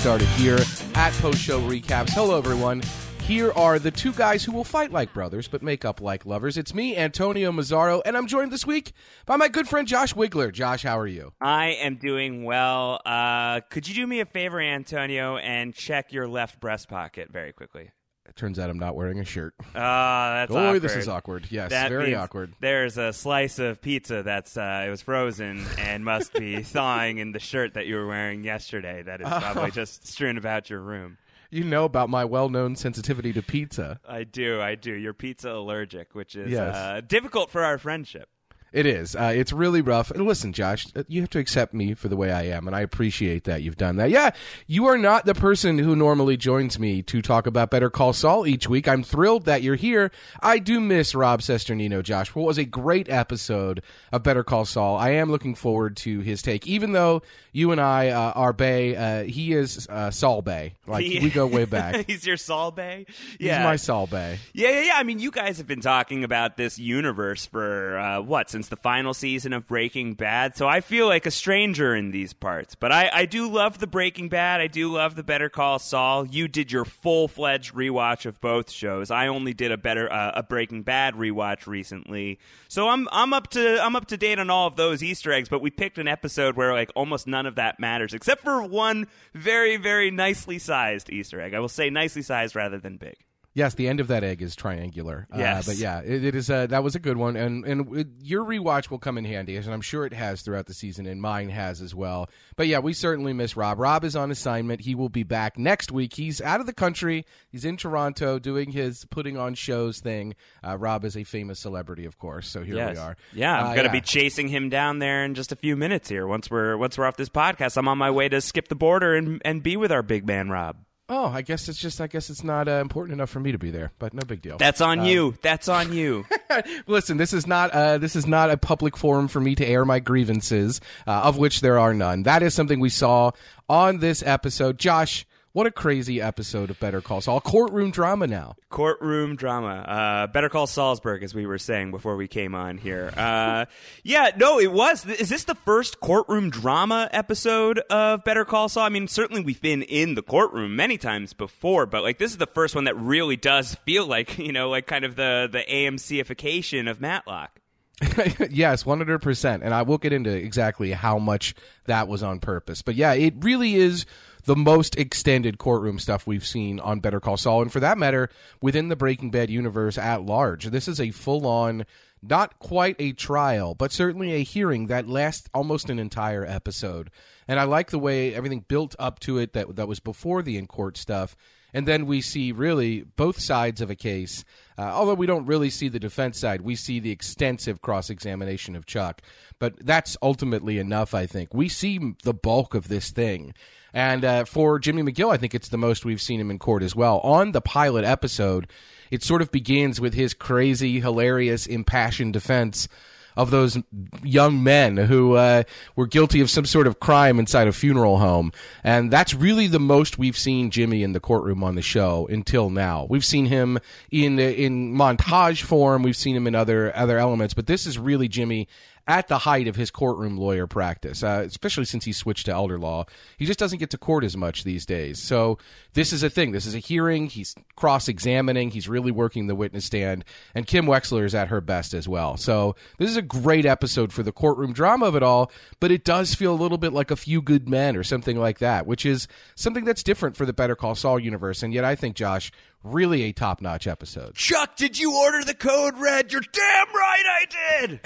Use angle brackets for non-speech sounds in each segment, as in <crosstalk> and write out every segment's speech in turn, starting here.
started here at Post Show Recaps. Hello, everyone. Here are the two guys who will fight like brothers but make up like lovers. It's me, Antonio Mazzaro, and I'm joined this week by my good friend Josh Wigler. Josh, how are you? I am doing well. Uh, could you do me a favor, Antonio, and check your left breast pocket very quickly? It turns out I'm not wearing a shirt. <laughs> Ah, that's Oh, awkward. this is awkward. Yes, That very means awkward. There's a slice of pizza that's uh, it was frozen and must be <laughs> thawing in the shirt that you were wearing yesterday. That is probably just strewn about your room. You know about my well-known sensitivity to pizza. I do, I do. You're pizza allergic, which is Yes. uh, difficult for our friendship. It is. Uh, it's really rough. And listen, Josh, uh, you have to accept me for the way I am, and I appreciate that you've done that. Yeah, you are not the person who normally joins me to talk about Better Call Saul each week. I'm thrilled that you're here. I do miss Rob Cesternino, Josh. What was a great episode of Better Call Saul. I am looking forward to his take, even though you and I uh, are Bay. Uh, he is uh, Saul Bay. Like He- we go way <laughs> back. He's your Saul Bay. He's Yeah, my Saul Bay. Yeah, yeah, yeah. I mean, you guys have been talking about this universe for uh, what since the final season of Breaking Bad. So I feel like a stranger in these parts. But I, I do love the Breaking Bad. I do love the Better Call Saul. You did your full fledged rewatch of both shows. I only did a better uh, a Breaking Bad rewatch recently. So I'm I'm up to I'm up to date on all of those Easter eggs. But we picked an episode where like almost none of that matters, except for one very very nicely sized Easter egg. I will say nicely sized rather than big. Yes, the end of that egg is triangular. Yes. uh, but yeah, it, it is. Uh, that was a good one, and and it, your rewatch will come in handy, and I'm sure it has throughout the season, and mine has as well. But yeah, we certainly miss Rob. Rob is on assignment. He will be back next week. He's out of the country. He's in Toronto doing his putting on shows thing. Uh, Rob is a famous celebrity, of course. So here Yes. we are. Yeah, I'm Uh, gonna yeah. be chasing him down there in just a few minutes here. Once we're once we're off this podcast, I'm on my way to skip the border and and be with our big man Rob. Oh, I guess it's just. I guess it's not uh, important enough for me to be there, but no big deal. That's Um, on you. That's on you. <laughs> Listen, this is not uh, this is not a public forum for me to air my grievances, uh, of which there are none. That is something we saw on this episode. Josh, what a crazy episode of Better Call Saul. Courtroom drama now. Courtroom drama. Uh, Better call Salzburg, as we were saying before we came on here. Uh, yeah, no, it was. Is this the first courtroom drama episode of Better Call Saul? I mean, certainly we've been in the courtroom many times before, but like this is the first one that really does feel like you know, like kind of the the AMCification of Matlock. <laughs> yes, one hundred percent, and I will get into exactly how much that was on purpose. But yeah, it really is the most extended courtroom stuff we've seen on Better Call Saul, and for that matter, within the Breaking Bad universe at large. This is a full-on, not quite a trial, but certainly a hearing that lasts almost an entire episode. And I like the way everything built up to it that that was before the in court stuff. And then we see really both sides of a case. Uh, although we don't really see the defense side, we see the extensive cross examination of Chuck. But that's ultimately enough, I think. We see the bulk of this thing. And uh, for Jimmy McGill, I think it's the most we've seen him in court as well. On the pilot episode, it sort of begins with his crazy, hilarious, impassioned defense of those young men who uh, were guilty of some sort of crime inside a funeral home. And that's really the most we've seen Jimmy in the courtroom on the show until now. We've seen him in in montage form, we've seen him in other other elements, but this is really Jimmy at the height of his courtroom lawyer practice, uh, especially since he switched to elder law. He just doesn't get to court as much these days. So this is a thing. This is a hearing. He's cross examining. He's really working the witness stand. And Kim Wexler is at her best as well. So this is a great episode for the courtroom drama of it all, but it does feel a little bit like a few good men or something like that, which is something that's different for the Better Call Saul universe. And yet I think, Josh, really a top notch episode. Chuck, did you order the code red? You're damn right I did.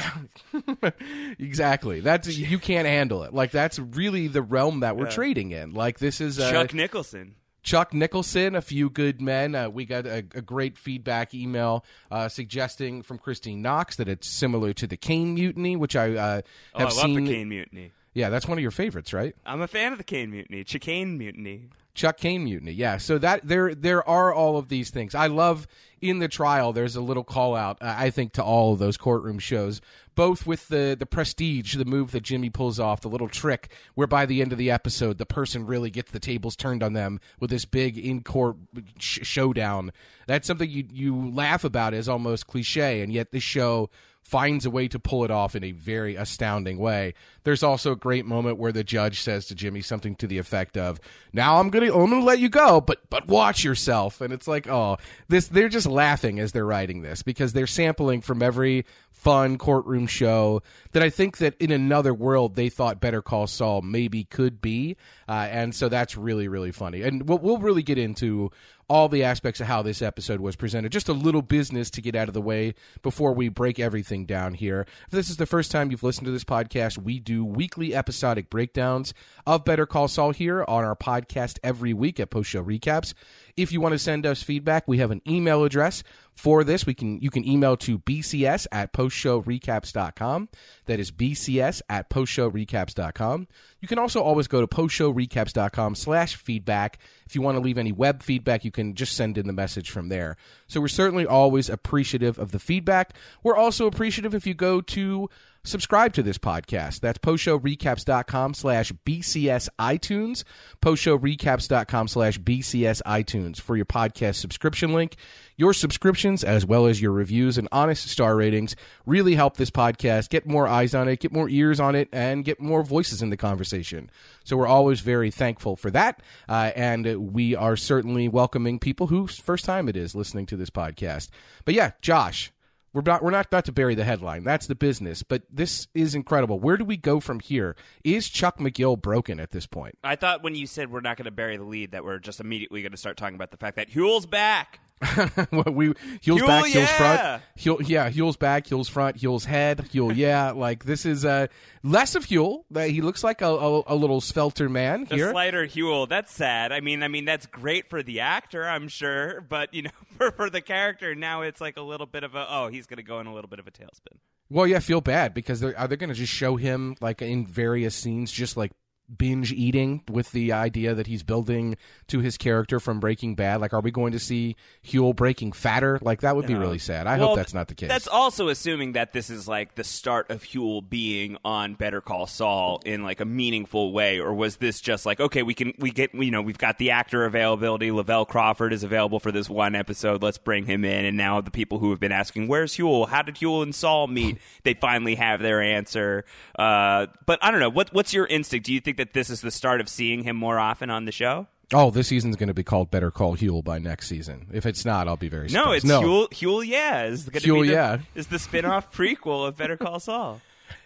<laughs> Exactly. That's you can't handle it. Like that's really the realm that we're trading in. Like this is uh, Chuck Nicholson. Chuck Nicholson, a few good men. Uh, we got a, a great feedback email uh, suggesting from Christine Knox that it's similar to the Caine Mutiny, which I uh, Oh, have I love seen. the Caine Mutiny. Yeah, that's one of your favorites, right? I'm a fan of the Caine Mutiny. Chicane Mutiny. Chuck Caine Mutiny. Yeah, so that there there are all of these things. I love in the trial. There's a little call out, uh, I think, to all of those courtroom shows, both with the the prestige, the move that Jimmy pulls off, the little trick where by the end of the episode, the person really gets the tables turned on them with this big in court sh- showdown. That's something you you laugh about as almost cliche, and yet this show finds a way to pull it off in a very astounding way. There's also a great moment where the judge says to Jimmy something to the effect of, "Now I'm gonna I'm gonna let you go, but but watch yourself." And it's like, oh, this they're just laughing as they're writing this because they're sampling from every fun courtroom show that I think that in another world they thought Better Call Saul maybe could be, uh, and so that's really really funny. And we'll, we'll really get into all the aspects of how this episode was presented. Just a little business to get out of the way before we break everything down here. If this is the first time you've listened to this podcast, we do weekly episodic breakdowns of Better Call Saul here on our podcast every week at Post Show Recaps. If you want to send us feedback, we have an email address for this. We can you can email to bcs at postshowrecaps.com. That is bcs at postshowrecaps.com. You can also always go to postshowrecaps.com slash feedback. If you want to leave any web feedback, you can just send in the message from there. So we're certainly always appreciative of the feedback. We're also appreciative if you go to subscribe to this podcast. That's postshowrecaps.com slash BCS iTunes, postshowrecaps.com slash BCS iTunes for your podcast subscription link. Your subscriptions, as well as your reviews and honest star ratings, really help this podcast get more eyes on it, get more ears on it, and get more voices in the conversation. So we're always very thankful for that. Uh, and we are certainly welcoming people whose first time it is listening to this podcast. But yeah, Josh, we're not we're not not to bury the headline. That's the business, but this is incredible. Where do we go from here? Is Chuck McGill broken at this point? I thought when you said we're not going to bury the lead that we're just immediately going to start talking about the fact that Huel's back. <laughs> we heels Huell, back, heels yeah. front, heel yeah, heels back, heels front, heels head, heel yeah. <laughs> like this is uh, less of Huell. Uh, He looks like a, a, a little svelter man The here. slighter Huell. That's sad. I mean, I mean that's great for the actor, I'm sure, but you know, <laughs> for, for the character, now it's like a little bit of a oh, he's going to go in a little bit of a tailspin. Well, yeah, feel bad because they're, are they going to just show him like in various scenes, just like binge eating with the idea that he's building to his character from Breaking Bad? Like, are we going to see Huell breaking fatter? Like, that would be No. really sad. I Well, hope that's not the case. That's also assuming that this is like the start of Huell being on Better Call Saul in like a meaningful way, or was this just like okay, we can we get you know we've got the actor availability. Lavell Crawford is available for this one episode. Let's bring him in, and now the people who have been asking where's Huell, how did Huell and Saul meet, <laughs> they finally have their answer. Uh, but I don't know what what's your instinct? Do you think that this is the start of seeing him more often on the show? oh, this season's going to be called Better Call Huell by next season. If it's not, I'll be very No, surprised. it's Huell. Huell, yeah, is going to Huell, be the, yeah. is the spin-off <laughs> prequel of Better Call Saul.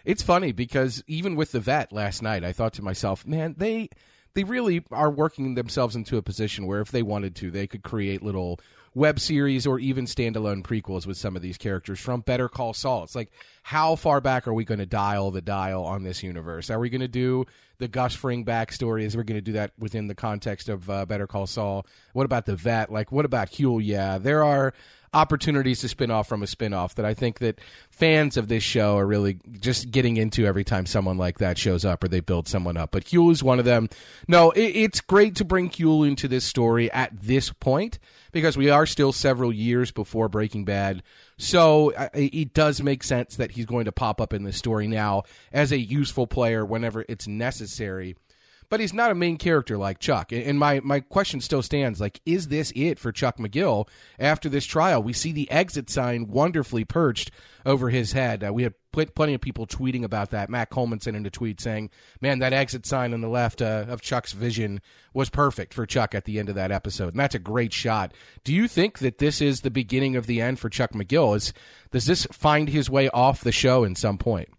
It's funny because even with the vet last night, I thought to myself, man, they they really are working themselves into a position where if they wanted to, they could create little web series or even standalone prequels with some of these characters from Better Call Saul. It's like how far back are we going to dial the dial on this universe? Are we going to do the Gus Fring backstory? Is we going to do that within the context of uh, Better Call Saul? What about the vet? Like what about Huell? Yeah, there are opportunities to spin off from a spin off that I think that fans of this show are really just getting into every time someone like that shows up or they build someone up. But Huell is one of them. No, it, it's great to bring Huell into this story at this point because we are still several years before Breaking Bad. So it does make sense that he's going to pop up in this story now as a useful player whenever it's necessary but he's not a main character like Chuck. And my, my question still stands like, is this it for Chuck McGill after this trial? We see the exit sign wonderfully perched over his head. Uh, we had pl- plenty of people tweeting about that. Matt Coleman sent in a tweet saying, man, that exit sign on the left uh, of Chuck's vision was perfect for Chuck at the end of that episode. And that's a great shot. Do you think that this is the beginning of the end for Chuck McGill? Is, does this find his way off the show in some point?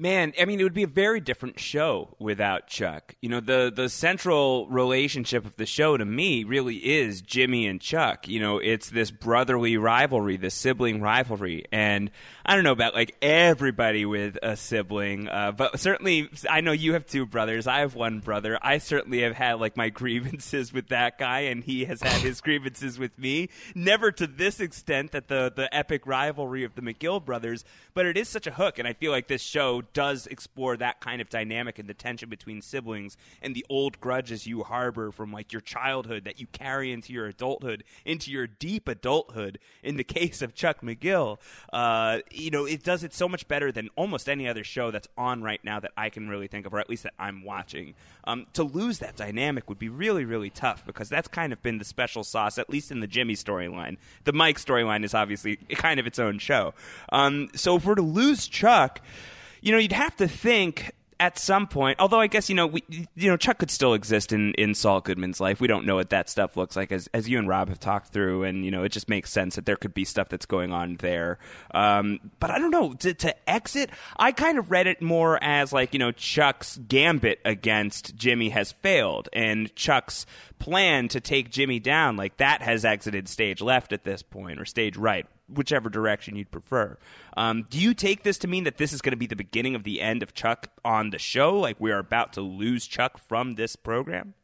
Man, I mean, it would be a very different show without Chuck. You know, the the central relationship of the show to me really is Jimmy and Chuck. You know, it's this brotherly rivalry, this sibling rivalry, and I don't know about like everybody with a sibling, uh, but certainly I know you have two brothers. I have one brother. I certainly have had like my <laughs> grievances with that guy, and he has had his grievances with me. Never to this extent that the the epic rivalry of the McGill brothers, but it is such a hook, and I feel like this show does explore that kind of dynamic and the tension between siblings and the old grudges you harbor from like your childhood that you carry into your adulthood, into your deep adulthood. In the case of Chuck McGill, uh, you know, it does it so much better than almost any other show that's on right now that I can really think of, or at least that I'm watching. Um, to lose that dynamic would be really, really tough because that's kind of been the special sauce, at least in the Jimmy storyline. The Mike storyline is obviously kind of its own show. Um, so if we're to lose Chuck, you know, you'd have to think at some point, although I guess you know, we, you know, Chuck could still exist in, in Saul Goodman's life. We don't know what that stuff looks like, as as you and Rob have talked through, and you know, it just makes sense that there could be stuff that's going on there. Um, but I don't know to, to exit. I kind of read it more as like you know, Chuck's gambit against Jimmy has failed, and Chuck's plan to take Jimmy down, like that, has exited stage left at this point, or stage right whichever direction you'd prefer. Um, do you take this to mean that this is going to be the beginning of the end of Chuck on the show? Like we are about to lose Chuck from this program?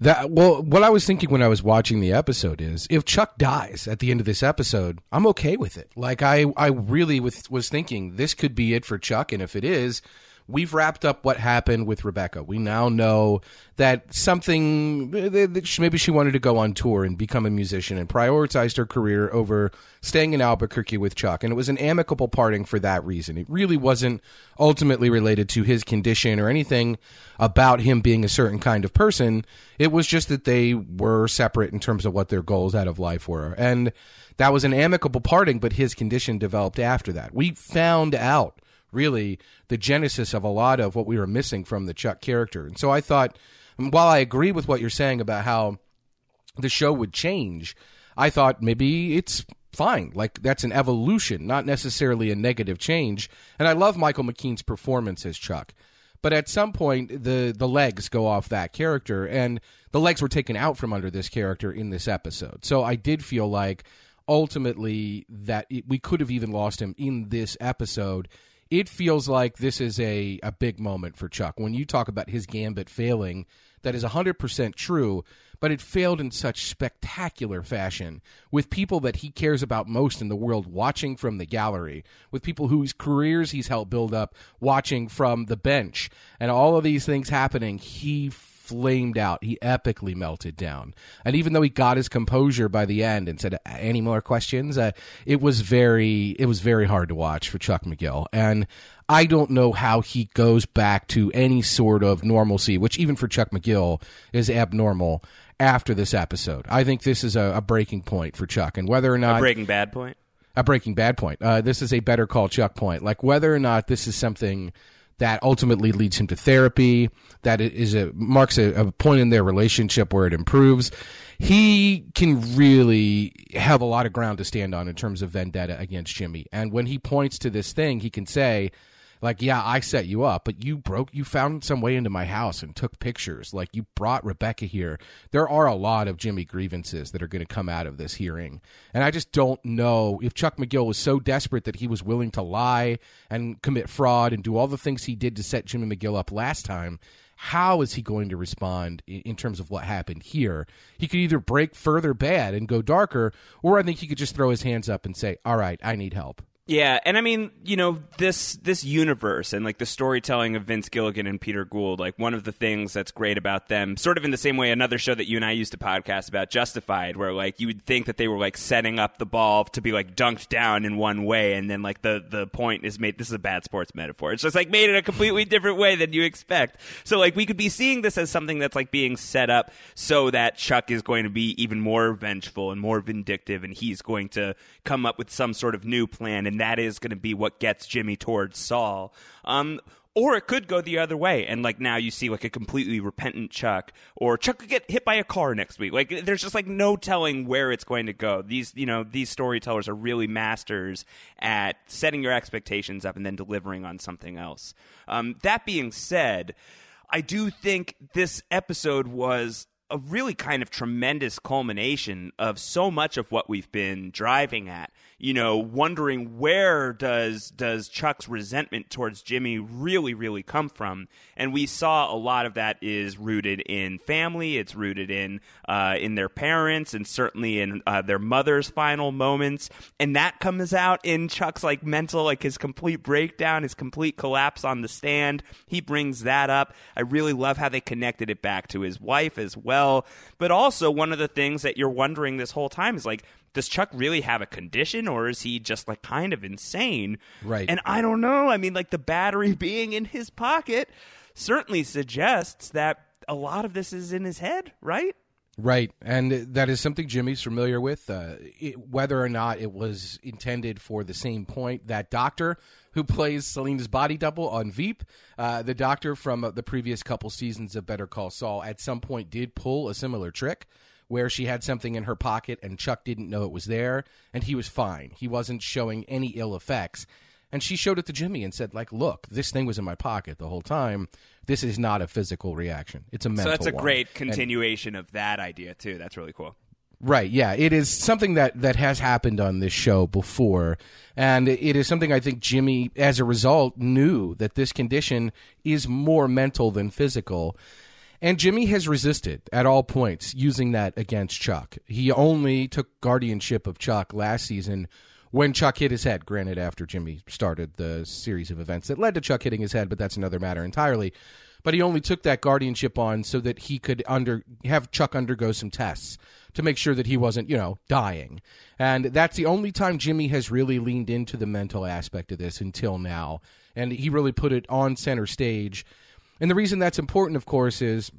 That well, what I was thinking when I was watching the episode is, if Chuck dies at the end of this episode, I'm okay with it. Like I, I really was, was thinking this could be it for Chuck, and if it is, we've wrapped up what happened with Rebecca. We now know that something maybe she wanted to go on tour and become a musician and prioritized her career over staying in Albuquerque with Chuck. And it was an amicable parting for that reason. It really wasn't ultimately related to his condition or anything about him being a certain kind of person. It was just that they were separate in terms of what their goals out of life were. And that was an amicable parting, but his condition developed after that. We found out really the genesis of a lot of what we were missing from the Chuck character. And so I thought, while I agree with what you're saying about how the show would change, I thought maybe it's fine. Like that's an evolution, not necessarily a negative change. And I love Michael McKean's performance as Chuck. But at some point the the legs go off that character and the legs were taken out from under this character in this episode. So I did feel like ultimately that it, we could have even lost him in this episode it feels like this is a, a big moment for Chuck. When you talk about his gambit failing, that is 100% true, but it failed in such spectacular fashion with people that he cares about most in the world watching from the gallery, with people whose careers he's helped build up watching from the bench, and all of these things happening. He flamed out. He epically melted down. And even though he got his composure by the end and said, "Any more questions?" Uh, it was very, it was very hard to watch for Chuck McGill. And I don't know how he goes back to any sort of normalcy, which even for Chuck McGill is abnormal after this episode. I think this is a, a breaking point for Chuck, and whether or not a breaking bad point. A breaking bad point. Uh, this is a better call Chuck point. Like whether or not this is something that ultimately leads him to therapy. That is a marks a, a point in their relationship where it improves. He can really have a lot of ground to stand on in terms of vendetta against Jimmy. And when he points to this thing, he can say, like yeah i set you up but you broke you found some way into my house and took pictures like you brought rebecca here there are a lot of jimmy grievances that are going to come out of this hearing and i just don't know if chuck mcgill was so desperate that he was willing to lie and commit fraud and do all the things he did to set jimmy mcgill up last time how is he going to respond in terms of what happened here? He could either break further bad and go darker, or I think he could just throw his hands up and say, All right, I need help. Yeah, and I mean, you know, this this universe and like the storytelling of Vince Gilligan and Peter Gould, like one of the things that's great about them, sort of in the same way another show that you and I used to podcast about, Justified, where like you would think that they were like setting up the ball to be like dunked down in one way, and then like the the point is made. This is a bad sports metaphor. It's just like made in a completely different way than you expect. So like we could be seeing this as something that's like being set up so that Chuck is going to be even more vengeful and more vindictive, and he's going to come up with some sort of new plan and that is going to be what gets Jimmy towards Saul. Um, or it could go the other way, and like now you see like a completely repentant Chuck, or Chuck could get hit by a car next week. Like there's just like no telling where it's going to go. These you know these storytellers are really masters at setting your expectations up and then delivering on something else. Um, that being said, I do think this episode was a really kind of tremendous culmination of so much of what we've been driving at. You know, wondering where does does Chuck's resentment towards Jimmy really, really come from? And we saw a lot of that is rooted in family. It's rooted in uh, in their parents, and certainly in uh, their mother's final moments. And that comes out in Chuck's like mental, like his complete breakdown, his complete collapse on the stand. He brings that up. I really love how they connected it back to his wife as well. But also, one of the things that you're wondering this whole time is like, does Chuck really have a condition or is he just like kind of insane? Right. And I don't know. I mean, like the battery <laughs> being in his pocket certainly suggests that a lot of this is in his head, right? Right, and that is something Jimmy's familiar with. Uh, it, whether or not it was intended for the same point, that doctor who plays Selina's body double on Veep, uh, the doctor from uh, the previous couple seasons of Better Call Saul, at some point did pull a similar trick where she had something in her pocket and Chuck didn't know it was there, and he was fine. He wasn't showing any ill effects. And she showed it to Jimmy and said, like, look, this thing was in my pocket the whole time. This is not a physical reaction. It's a mental So that's a one." great And- continuation of that idea too. That's really cool. Right, yeah. It is something that, that has happened on this show before. And it is something I think Jimmy, as a result, knew that this condition is more mental than physical. And Jimmy has resisted at all points using that against Chuck. He only took guardianship of Chuck last season when Chuck hit his head. Granted, after Jimmy started the series of events that led to Chuck hitting his head, but that's another matter entirely. But he only took that guardianship on so that he could under have Chuck undergo some tests to make sure that he wasn't, you know, dying. And that's the only time Jimmy has really leaned into the mental aspect of this until now. And he really put it on center stage. And the reason that's important, of course, is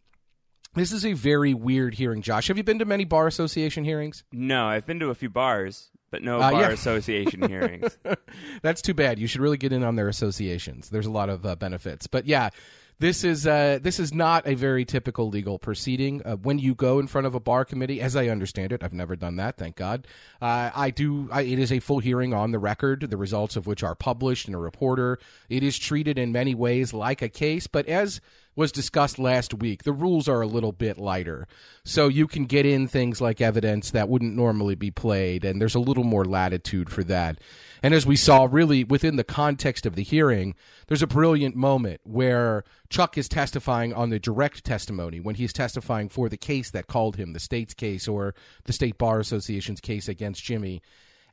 this is a very weird hearing. Josh, have you been to many bar association hearings? No, I've been to a few bars, but no Uh, bar yeah. association <laughs> hearings. That's too bad. You should really get in on their associations. There's a lot of uh, benefits. But yeah, this is uh, this is not a very typical legal proceeding. Uh, when you go in front of a bar committee, as I understand it, I've never done that. Thank God. Uh, I do. I, it is a full hearing on the record, the results of which are published in a reporter. It is treated in many ways like a case, but as was discussed last week, the rules are a little bit lighter. So you can get in things like evidence that wouldn't normally be played, and there's a little more latitude for that. And as we saw, really within the context of the hearing, there's a brilliant moment where Chuck is testifying on the direct testimony when he's testifying for the case that called him, the state's case or the State Bar Association's case against Jimmy.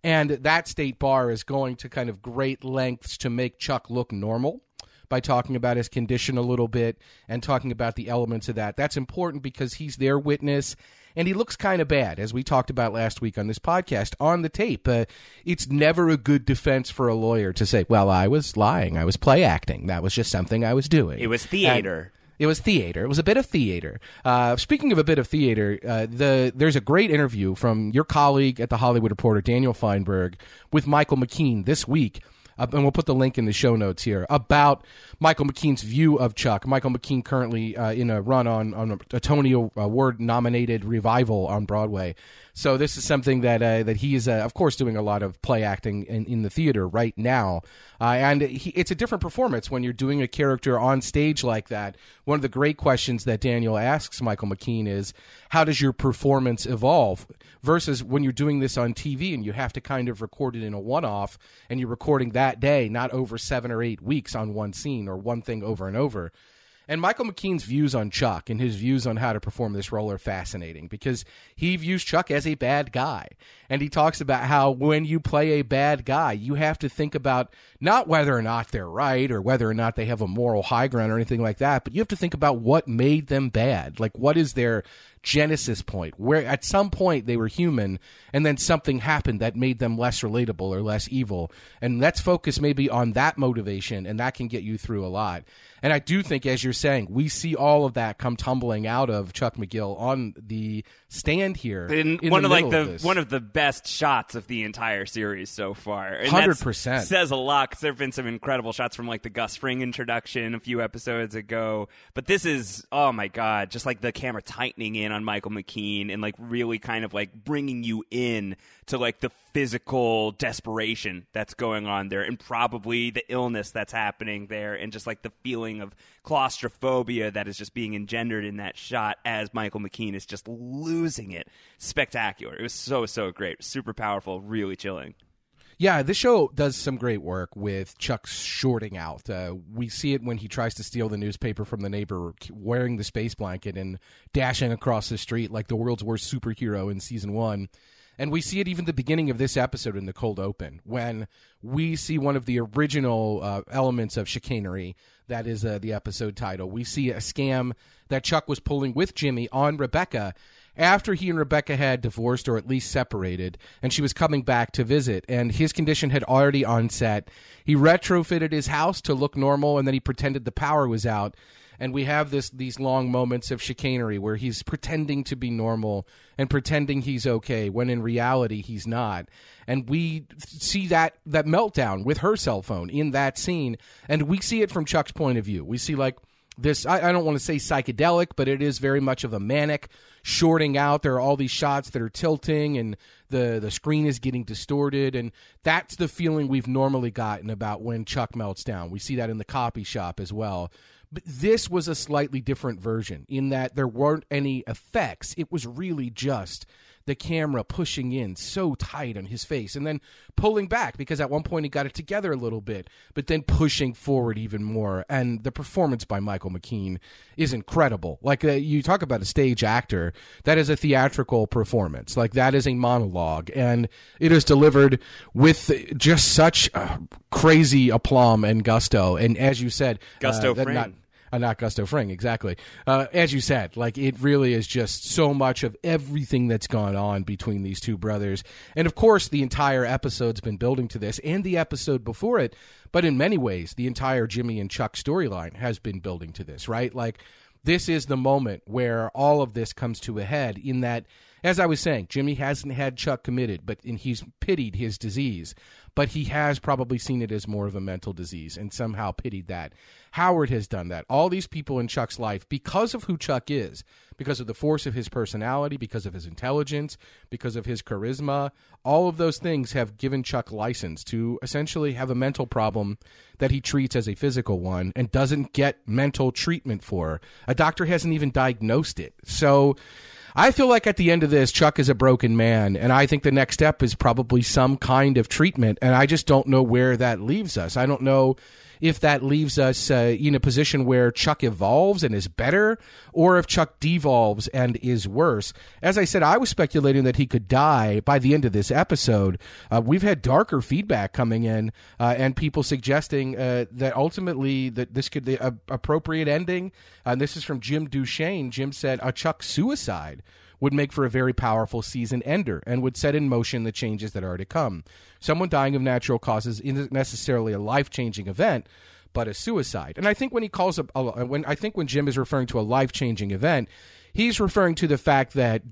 And that state bar is going to kind of great lengths to make Chuck look normal by talking about his condition a little bit and talking about the elements of that. That's important because he's their witness and he looks kind of bad, as we talked about last week on this podcast on the tape. Uh, it's never a good defense for a lawyer to say, well, I was lying. I was play acting. That was just something I was doing. It was And- theater. it was theater. It was a bit of theater. Uh, speaking of a bit of theater, uh, the there's a great interview from your colleague at the Hollywood Reporter, Daniel Fienberg, with Michael McKean this week. Uh, and we'll put the link in the show notes here about Michael McKean's view of Chuck. Michael McKean currently uh, in a run on, on a Tony Award nominated revival on Broadway. So this is something that uh, that he is, uh, of course, doing a lot of play acting in, in the theater right now, uh, and he, it's a different performance when you're doing a character on stage like that. One of the great questions that Daniel asks Michael McKean is, "How does your performance evolve?" Versus when you're doing this on TV and you have to kind of record it in a one-off, and you're recording that day, not over seven or eight weeks on one scene or one thing over and over. And Michael McKean's views on Chuck and his views on how to perform this role are fascinating because he views Chuck as a bad guy. And he talks about how when you play a bad guy, you have to think about not whether or not they're right or whether or not they have a moral high ground or anything like that, but you have to think about what made them bad. Like, what is their genesis point where at some point they were human and then something happened that made them less relatable or less evil and let's focus maybe on that motivation and that can get you through a lot and i do think as you're saying we see all of that come tumbling out of chuck mcgill on the stand here in, in one the of like the this. one of the best shots of the entire series so far. 100%. says a lot because there have been some incredible shots from like the Gus Fring introduction a few episodes ago. But this is oh my god, just like the camera tightening in in on Michael McKean and like really kind of like bringing you in to like the physical desperation that's going on there and probably the illness that's happening there and just like the feeling of claustrophobia that is just being engendered in that shot as Michael McKean is just losing it. Spectacular. It was so so great. Super powerful, really chilling. Yeah, this show does some great work with Chuck shorting out. Uh, we see it when he tries to steal the newspaper from the neighbor, wearing the space blanket and dashing across the street like the world's worst superhero in season one. And we see it even the beginning of this episode in the cold open when we see one of the original uh, elements of chicanery. That is uh, the episode title. We see a scam that Chuck was pulling with Jimmy on Rebecca after he and Rebecca had divorced or at least separated, and she was coming back to visit, and his condition had already onset. He retrofitted his house to look normal, and then he pretended the power was out. And we have this these long moments of chicanery where he's pretending to be normal and pretending he's okay when in reality he's not. And we see that that meltdown with her cell phone in that scene, and we see it from Chuck's point of view. We see like this I, I, don't want to say psychedelic, but it is very much of a manic shorting out. There are all these shots that are tilting and the the screen is getting distorted and that's the feeling we've normally gotten about when Chuck melts down. We see that in the copy shop as well. But this was a slightly different version in that there weren't any effects. It was really just the camera pushing in so tight on his face and then pulling back because at one point he got it together a little bit, but then pushing forward even more. And the performance by Michael McKean is incredible. Like uh, you talk about a stage actor, that is a theatrical performance. Like that is a monologue, and it is delivered with just such uh, crazy aplomb and gusto. And as you said, gusto uh, not, uh, not Gusto Fring, exactly. Uh, as you said, like it really is just so much of everything that's gone on between these two brothers, and of course, the entire episode's been building to this, and the episode before it. But in many ways, the entire Jimmy and Chuck storyline has been building to this, right? Like this is the moment where all of this comes to a head. In that, as I was saying, Jimmy hasn't had Chuck committed, but and he's pitied his disease but he has probably seen it as more of a mental disease and somehow pitied that. Howard has done that. All these people in Chuck's life, because of who Chuck is, because of the force of his personality, because of his intelligence, because of his charisma, all of those things have given Chuck license to essentially have a mental problem that he treats as a physical one and doesn't get mental treatment for. A doctor hasn't even diagnosed it. So I feel like at the end of this, Chuck is a broken man, and I think the next step is probably some kind of treatment, and I just don't know where that leaves us. I don't know if that leaves us uh, in a position where Chuck evolves and is better, or if Chuck devolves and is worse. As I said, I was speculating that he could die by the end of this episode. Uh, we've had darker feedback coming in, uh, and people suggesting uh, that ultimately that this could be an appropriate ending. And this is from Jim Duchesne. Jim said a Chuck suicide would make for a very powerful season ender and would set in motion the changes that are to come. Someone dying of natural causes isn't necessarily a life changing event, but a suicide. And I think when he calls a, when I think when Jim is referring to a life changing event, he's referring to the fact that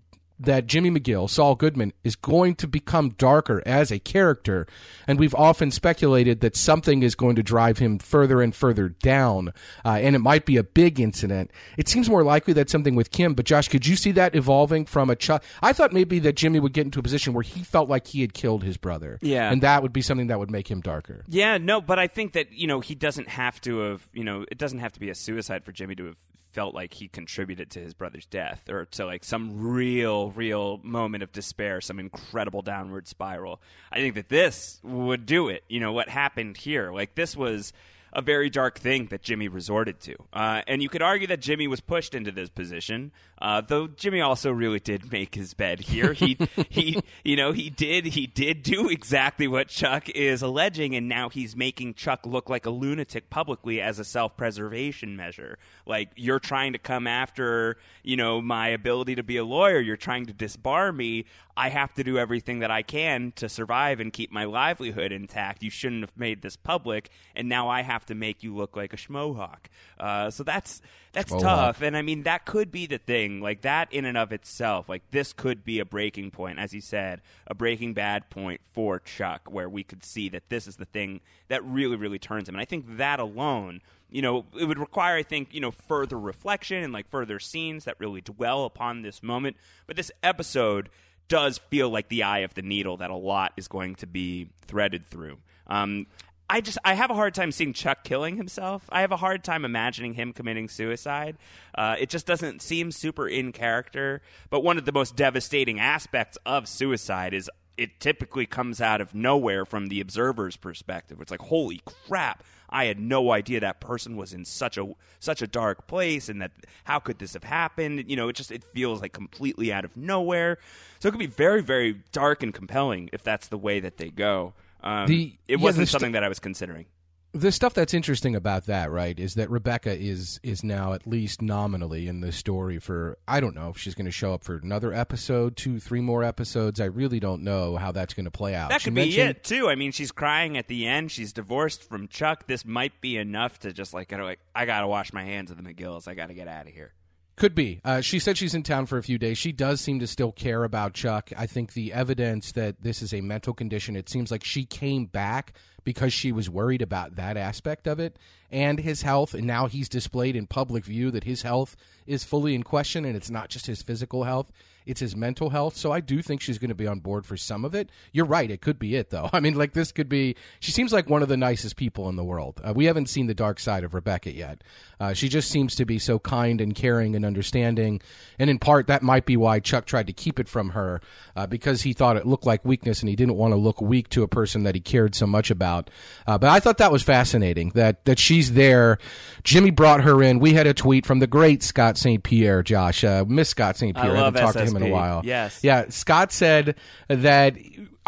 that Jimmy McGill, Saul Goodman, is going to become darker as a character. And we've often speculated that something is going to drive him further and further down. Uh, and it might be a big incident. It seems more likely that something with Kim. But Josh, could you see that evolving from a child? I thought maybe that Jimmy would get into a position where he felt like he had killed his brother. Yeah. And that would be something that would make him darker. Yeah, no, but I think that, you know, he doesn't have to have, you know, it doesn't have to be a suicide for Jimmy to have felt like he contributed to his brother's death or to like some real real moment of despair some incredible downward spiral. I think that this would do it. You know what happened here? Like this was a very dark thing that Jimmy resorted to. Uh, and you could argue that Jimmy was pushed into this position, uh, though Jimmy also really did make his bed here. He, <laughs> he, you know, he did, he did do exactly what Chuck is alleging, and now he's making Chuck look like a lunatic publicly as a self-preservation measure. Like you're trying to come after, you know, my ability to be a lawyer. You're trying to disbar me. I have to do everything that I can to survive and keep my livelihood intact. You shouldn't have made this public, and now I have to make you look like a schmohawk. Uh, so that's that's Schmohawk. tough, and I mean that could be the thing. Like that in and of itself, like this could be a breaking point, as you said, a Breaking Bad point for Chuck, where we could see that this is the thing that really, really turns him. And I think that alone You know, it would require, I think, you know, further reflection and like further scenes that really dwell upon this moment. But this episode does feel like the eye of the needle that a lot is going to be threaded through. Um, I just I have a hard time seeing Chuck killing himself. I have a hard time imagining him committing suicide. Uh, it just doesn't seem super in character. But one of the most devastating aspects of suicide is it typically comes out of nowhere from the observer's perspective. It's like, holy crap! I had no idea that person was in such a such a dark place, and that how could this have happened? You know, it just it feels like completely out of nowhere. So it could be very very dark and compelling if that's the way that they go. Um, The- it yeah, wasn't st- something that I was considering. The stuff that's interesting about that, right, is that Rebecca is is now at least nominally in the story for I don't know if she's going to show up for another episode, two, three more episodes. I really don't know how that's going to play out. That She could be mentioned- it too. I mean, she's crying at the end. She's divorced from Chuck. This might be enough to just like, like I gotta wash my hands of the McGills. I gotta get out of here. Could be. Uh, she said she's in town for a few days. She does seem to still care about Chuck. I think the evidence that this is a mental condition, it seems like she came back because she was worried about that aspect of it and his health. And now he's displayed in public view that his health is fully in question and it's not just his physical health, it's his mental health. So I do think she's going to be on board for some of it. You're right. It could be it, though. <laughs> I mean, like, this could be. She seems like one of the nicest people in the world. Uh, we haven't seen the dark side of Rebecca yet. Uh, she just seems to be so kind and caring and understanding. And in part, that might be why Chuck tried to keep it from her uh, because he thought it looked like weakness and he didn't want to look weak to a person that he cared so much about. Uh, but I thought that was fascinating that, that she's there. Jimmy brought her in. We had a tweet from the great Scott St. Pierre, Josh. Uh, Miss Scott St. Pierre. I, love haven't talked to him in a while. Yes. Yeah. Scott said that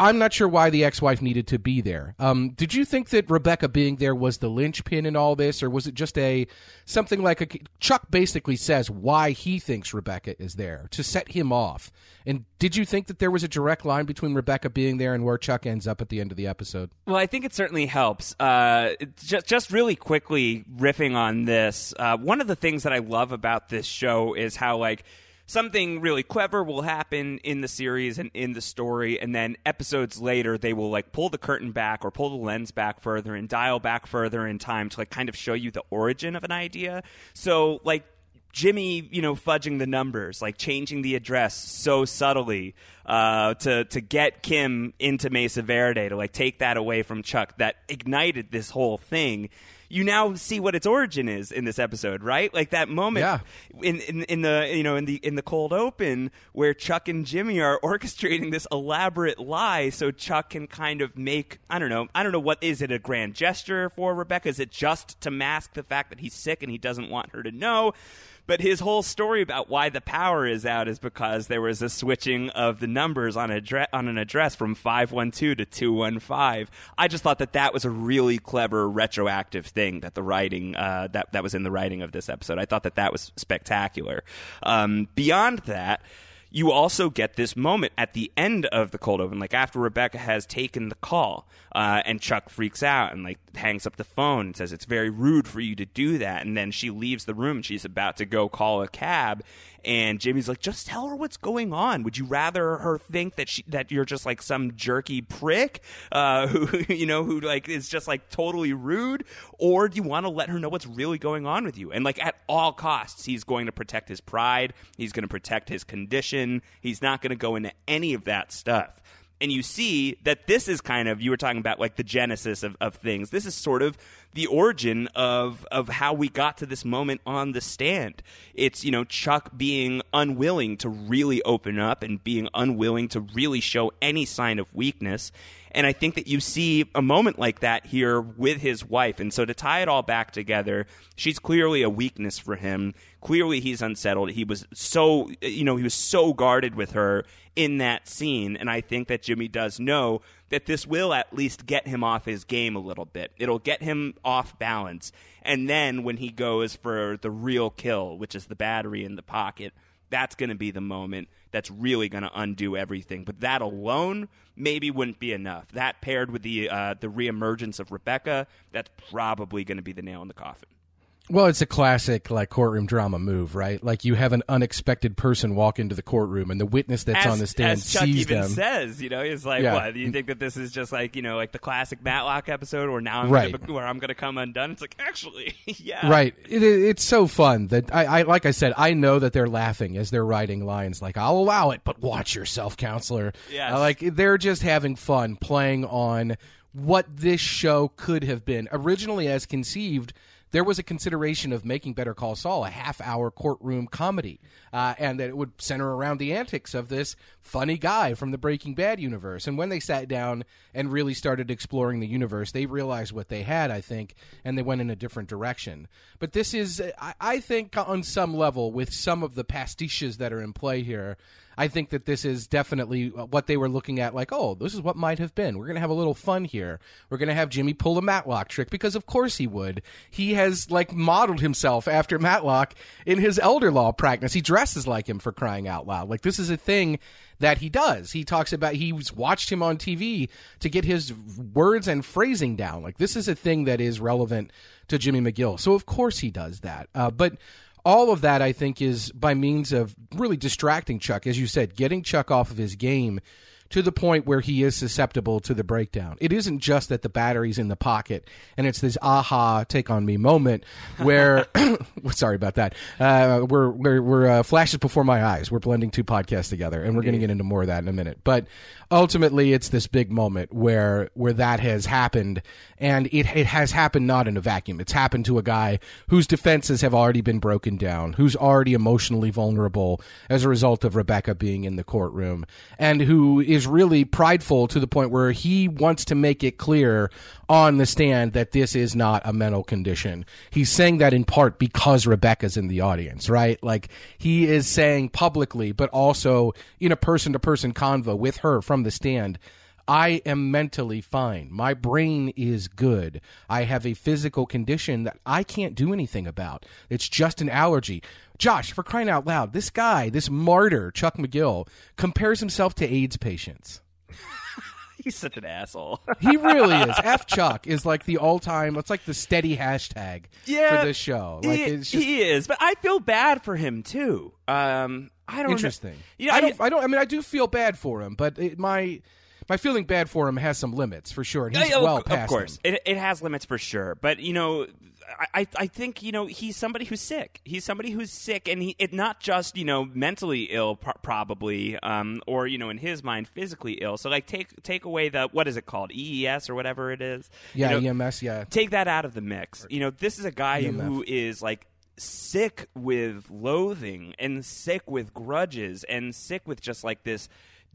I'm not sure why the ex-wife needed to be there. Um, did you think that Rebecca being there was the linchpin in all this, or was it just a something like a Chuck basically says why he thinks Rebecca is there to set him off? And did you think that there was a direct line between Rebecca being there and where Chuck ends up at the end of the episode? Well, I think it certainly helps. Uh, just, just really quickly riffing on this, uh, one of the things that I love about this show is how like something really clever will happen in the series and in the story, and then episodes later they will like pull the curtain back or pull the lens back further and dial back further in time to like kind of show you the origin of an idea. So like Jimmy, you know, fudging the numbers, like changing the address so subtly uh, to to get Kim into Mesa Verde, to like take that away from Chuck, that ignited this whole thing. You now see what its origin is in this episode, right? Like that moment Yeah. in, in in the you know in the in the cold open where Chuck and Jimmy are <laughs> orchestrating this elaborate lie so Chuck can kind of make I don't know I don't know what is it a grand gesture for Rebecca is it just to mask the fact that he's sick and he doesn't want her to know but his whole story about why the power is out is because there was a switching of the numbers on a on an address from 512 to 215. I just thought that that was a really clever retroactive thing that the writing uh, that that was in the writing of this episode. I thought that that was spectacular. Um, beyond that, you also get this moment at the end of the cold open, like after Rebecca has taken the call, uh, and Chuck freaks out and like hangs up the phone and says it's very rude for you to do that, and then she leaves the room. and She's about to go call a cab, and Jimmy's like, "Just tell her what's going on. Would you rather her think that she that you're just like some jerky prick, uh, who <laughs> you know who like is just like totally rude, or do you want to let her know what's really going on with you?" And like at all costs, he's going to protect his pride. He's going to protect his condition. He's not going to go into any of that stuff and you see that this is kind of you were talking about like the genesis of, of things. This is sort of the origin of of how we got to this moment on the stand. It's you know chuck being unwilling to really open up and being unwilling to really show any sign of weakness and I think that you see a moment like that here with his wife. And so to tie it all back together, she's clearly a weakness for him. Clearly he's unsettled. He was so, you know, he was so guarded with her in that scene. And I think that Jimmy does know that this will at least get him off his game a little bit. It'll get him off balance. And then when he goes for the real kill, which is the battery in the pocket, that's going to be the moment that's really going to undo everything. But that alone maybe wouldn't be enough. That paired with the uh, the reemergence of Rebecca, that's probably going to be the nail in the coffin. Well, it's a classic like courtroom drama move, right? Like you have an unexpected person walk into the courtroom, and the witness that's as, on the stand as Chuck sees even them. says, you know, he's like, Yeah. "What? Do you think that this is just like you know, like the classic Matlock episode, where now I'm Right. gonna, where I'm going to come undone?" It's like, actually, <laughs> yeah, Right. It, it- it's so fun that I, I, like I said, I know that they're laughing as they're writing lines like, I'll allow it, but watch yourself, counselor. Yeah, Uh, like they're just having fun playing on what this show could have been. Originally, as conceived, there was a consideration of making Better Call Saul a half hour courtroom comedy, uh, and that it would center around the antics of this funny guy from the Breaking Bad universe. And when they sat down and really started exploring the universe, they realized what they had, I think, and they went in a different direction. But this is, I, I think, on some level, with some of the pastiches that are in play here, I think that this is definitely what they were looking at. Like, oh, this is what might have been. We're going to have a little fun here. We're going to have Jimmy pull a Matlock trick because, of course, he would. He has like modeled himself after Matlock in his elder law practice. He dresses like him for crying out loud. Like this is a thing that he does. He talks about he's watched him on TV to get his words and phrasing down. Like this is a thing that is relevant to Jimmy McGill. So of course he does that. Uh, but all of that I think is by means of really distracting Chuck, as you said, getting Chuck off of his game to the point where he is susceptible to the breakdown. It isn't just that the battery's in the pocket and it's this aha take on me moment where <laughs> <coughs> sorry about that. Uh, we're we're, we're uh, flashes before my eyes. We're blending two podcasts together and we're going to get into more of that in a minute. But ultimately it's this big moment where where that has happened and it it has happened not in a vacuum. It's happened to a guy whose defenses have already been broken down, who's already emotionally vulnerable as a result of Rebecca being in the courtroom and who is really prideful to the point where he wants to make it clear on the stand that this is not a mental condition. He's saying that in part because Rebecca's in the audience, right? Like he is saying publicly, but also in a person to person convo with her from the stand. I am mentally fine. My brain is good. I have a physical condition that I can't do anything about. It's just an allergy. Josh, for crying out loud, this guy, this martyr, Chuck McGill, compares himself to AIDS patients. <laughs> He's such an asshole. He really is. F Chuck is like the all time, it's like the steady hashtag for this show. Like, he, it's just he is, but I feel bad for him too. Um, I don't interesting. Know. You know, I don't, I don't, I mean, I do feel bad for him, but it, my, my feeling bad for him has some limits for sure. And he's Yeah, of- well of, course, it, it has limits for sure. But you know, I, I think you know he's somebody who's sick. He's somebody who's sick, and he it not just you know mentally ill, pro- probably, um, or you know in his mind physically ill. So like take take away the what is it called EES or whatever it is. Yeah, You know, EMS, yeah. take that out of the mix. You know, this is a guy EMF. who is like sick with loathing and sick with grudges and sick with just like this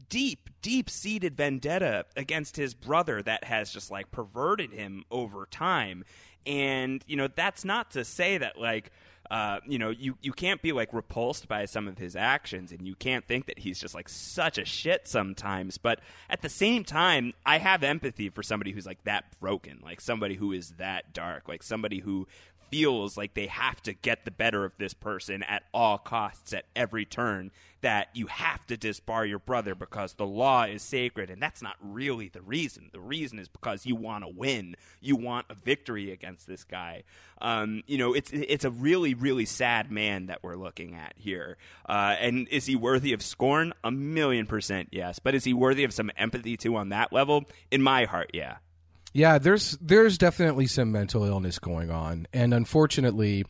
deep, deep seated vendetta against his brother that has just like perverted him over time. And, you know, that's not to say that like uh, you know, you, you can't be like repulsed by some of his actions and you can't think that he's just like such a shit sometimes. But at the same time, I have empathy for somebody who's like that broken, like somebody who is that dark, like somebody who feels like they have to get the better of this person at all costs at every turn that you have to disbar your brother because the law is sacred and that's not really the reason. The reason is because you want to win. You want a victory against this guy. Um, you know it's it's a really really sad man that we're looking at here. Uh, and is he worthy of scorn? A million percent yes. But is he worthy of some empathy too on that level? In my heart yeah Yeah, there's there's definitely some mental illness going on, and unfortunately,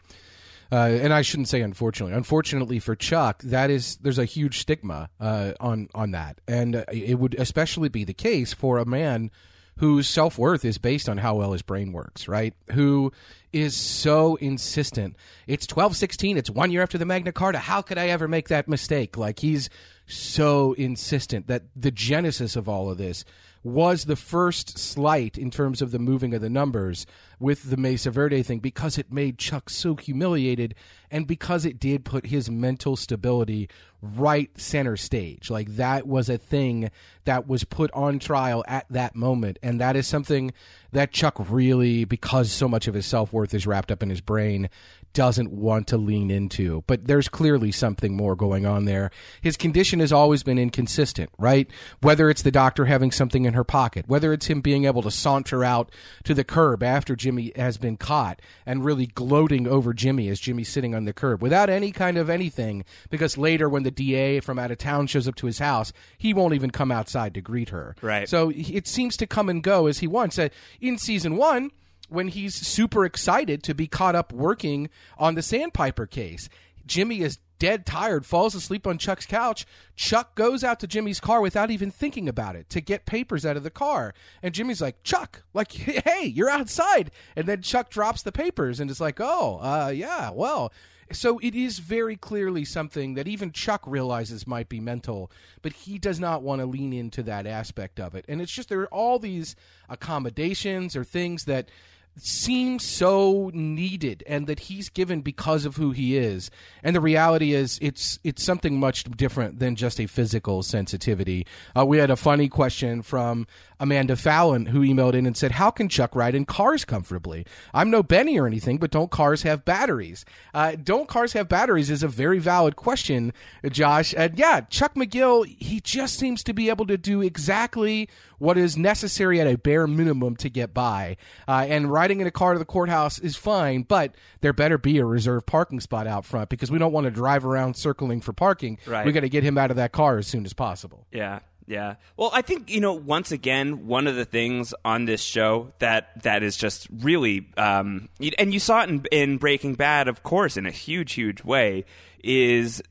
uh, and I shouldn't say unfortunately. Unfortunately for Chuck, that is there's a huge stigma uh, on on that, and it would especially be the case for a man whose self worth is based on how well his brain works, right? Who is so insistent. It's twelve sixteen. It's one year after the Magna Carta. How could I ever make that mistake? Like he's so insistent that the genesis of all of this was the first slight in terms of the moving of the numbers with the Mesa Verde thing because it made Chuck so humiliated and because it did put his mental stability right center stage. Like that was a thing that was put on trial at that moment. And that is something that Chuck really, because so much of his self worth is wrapped up in his brain, doesn't want to lean into. But there's clearly something more going on there. His condition has always been inconsistent, right? Whether it's the doctor having something in her pocket, whether it's him being able to saunter out to the curb after Jimmy has been caught and really gloating over Jimmy as Jimmy's sitting on the curb without any kind of anything, because later when the DA from out of town shows up to his house, he won't even come outside to greet her. Right. So it seems to come and go as he wants. Uh, in season one, when he's super excited to be caught up working on the Sandpiper case. Jimmy is dead tired, falls asleep on Chuck's couch. Chuck goes out to Jimmy's car without even thinking about it to get papers out of the car. And Jimmy's like, Chuck, like, <laughs> hey, you're outside. And then Chuck drops the papers and is like, oh, uh, yeah, well. So it is very clearly something that even Chuck realizes might be mental, but he does not want to lean into that aspect of it. And it's just there are all these accommodations or things that seem so needed and that he's given because of who he is. And the reality is it's it's something much different than just a physical sensitivity. Uh, we had a funny question from amanda fallon who emailed in and said how can chuck ride in cars comfortably? I'm no benny or anything but don't cars have batteries? Uh, don't cars have batteries is a very valid question josh. And yeah chuck mcgill he just seems to be able to do exactly what is necessary at a bare minimum to get by. Uh, and riding in a car to the courthouse is fine, but there better be a reserved parking spot out front because we don't want to drive around circling for parking. Right. We got to get him out of that car as soon as possible. Yeah. Yeah. Well, I think you know. Once again, one of the things on this show that that is just really, um, and you saw it in, in Breaking Bad, of course, in a huge, huge way, is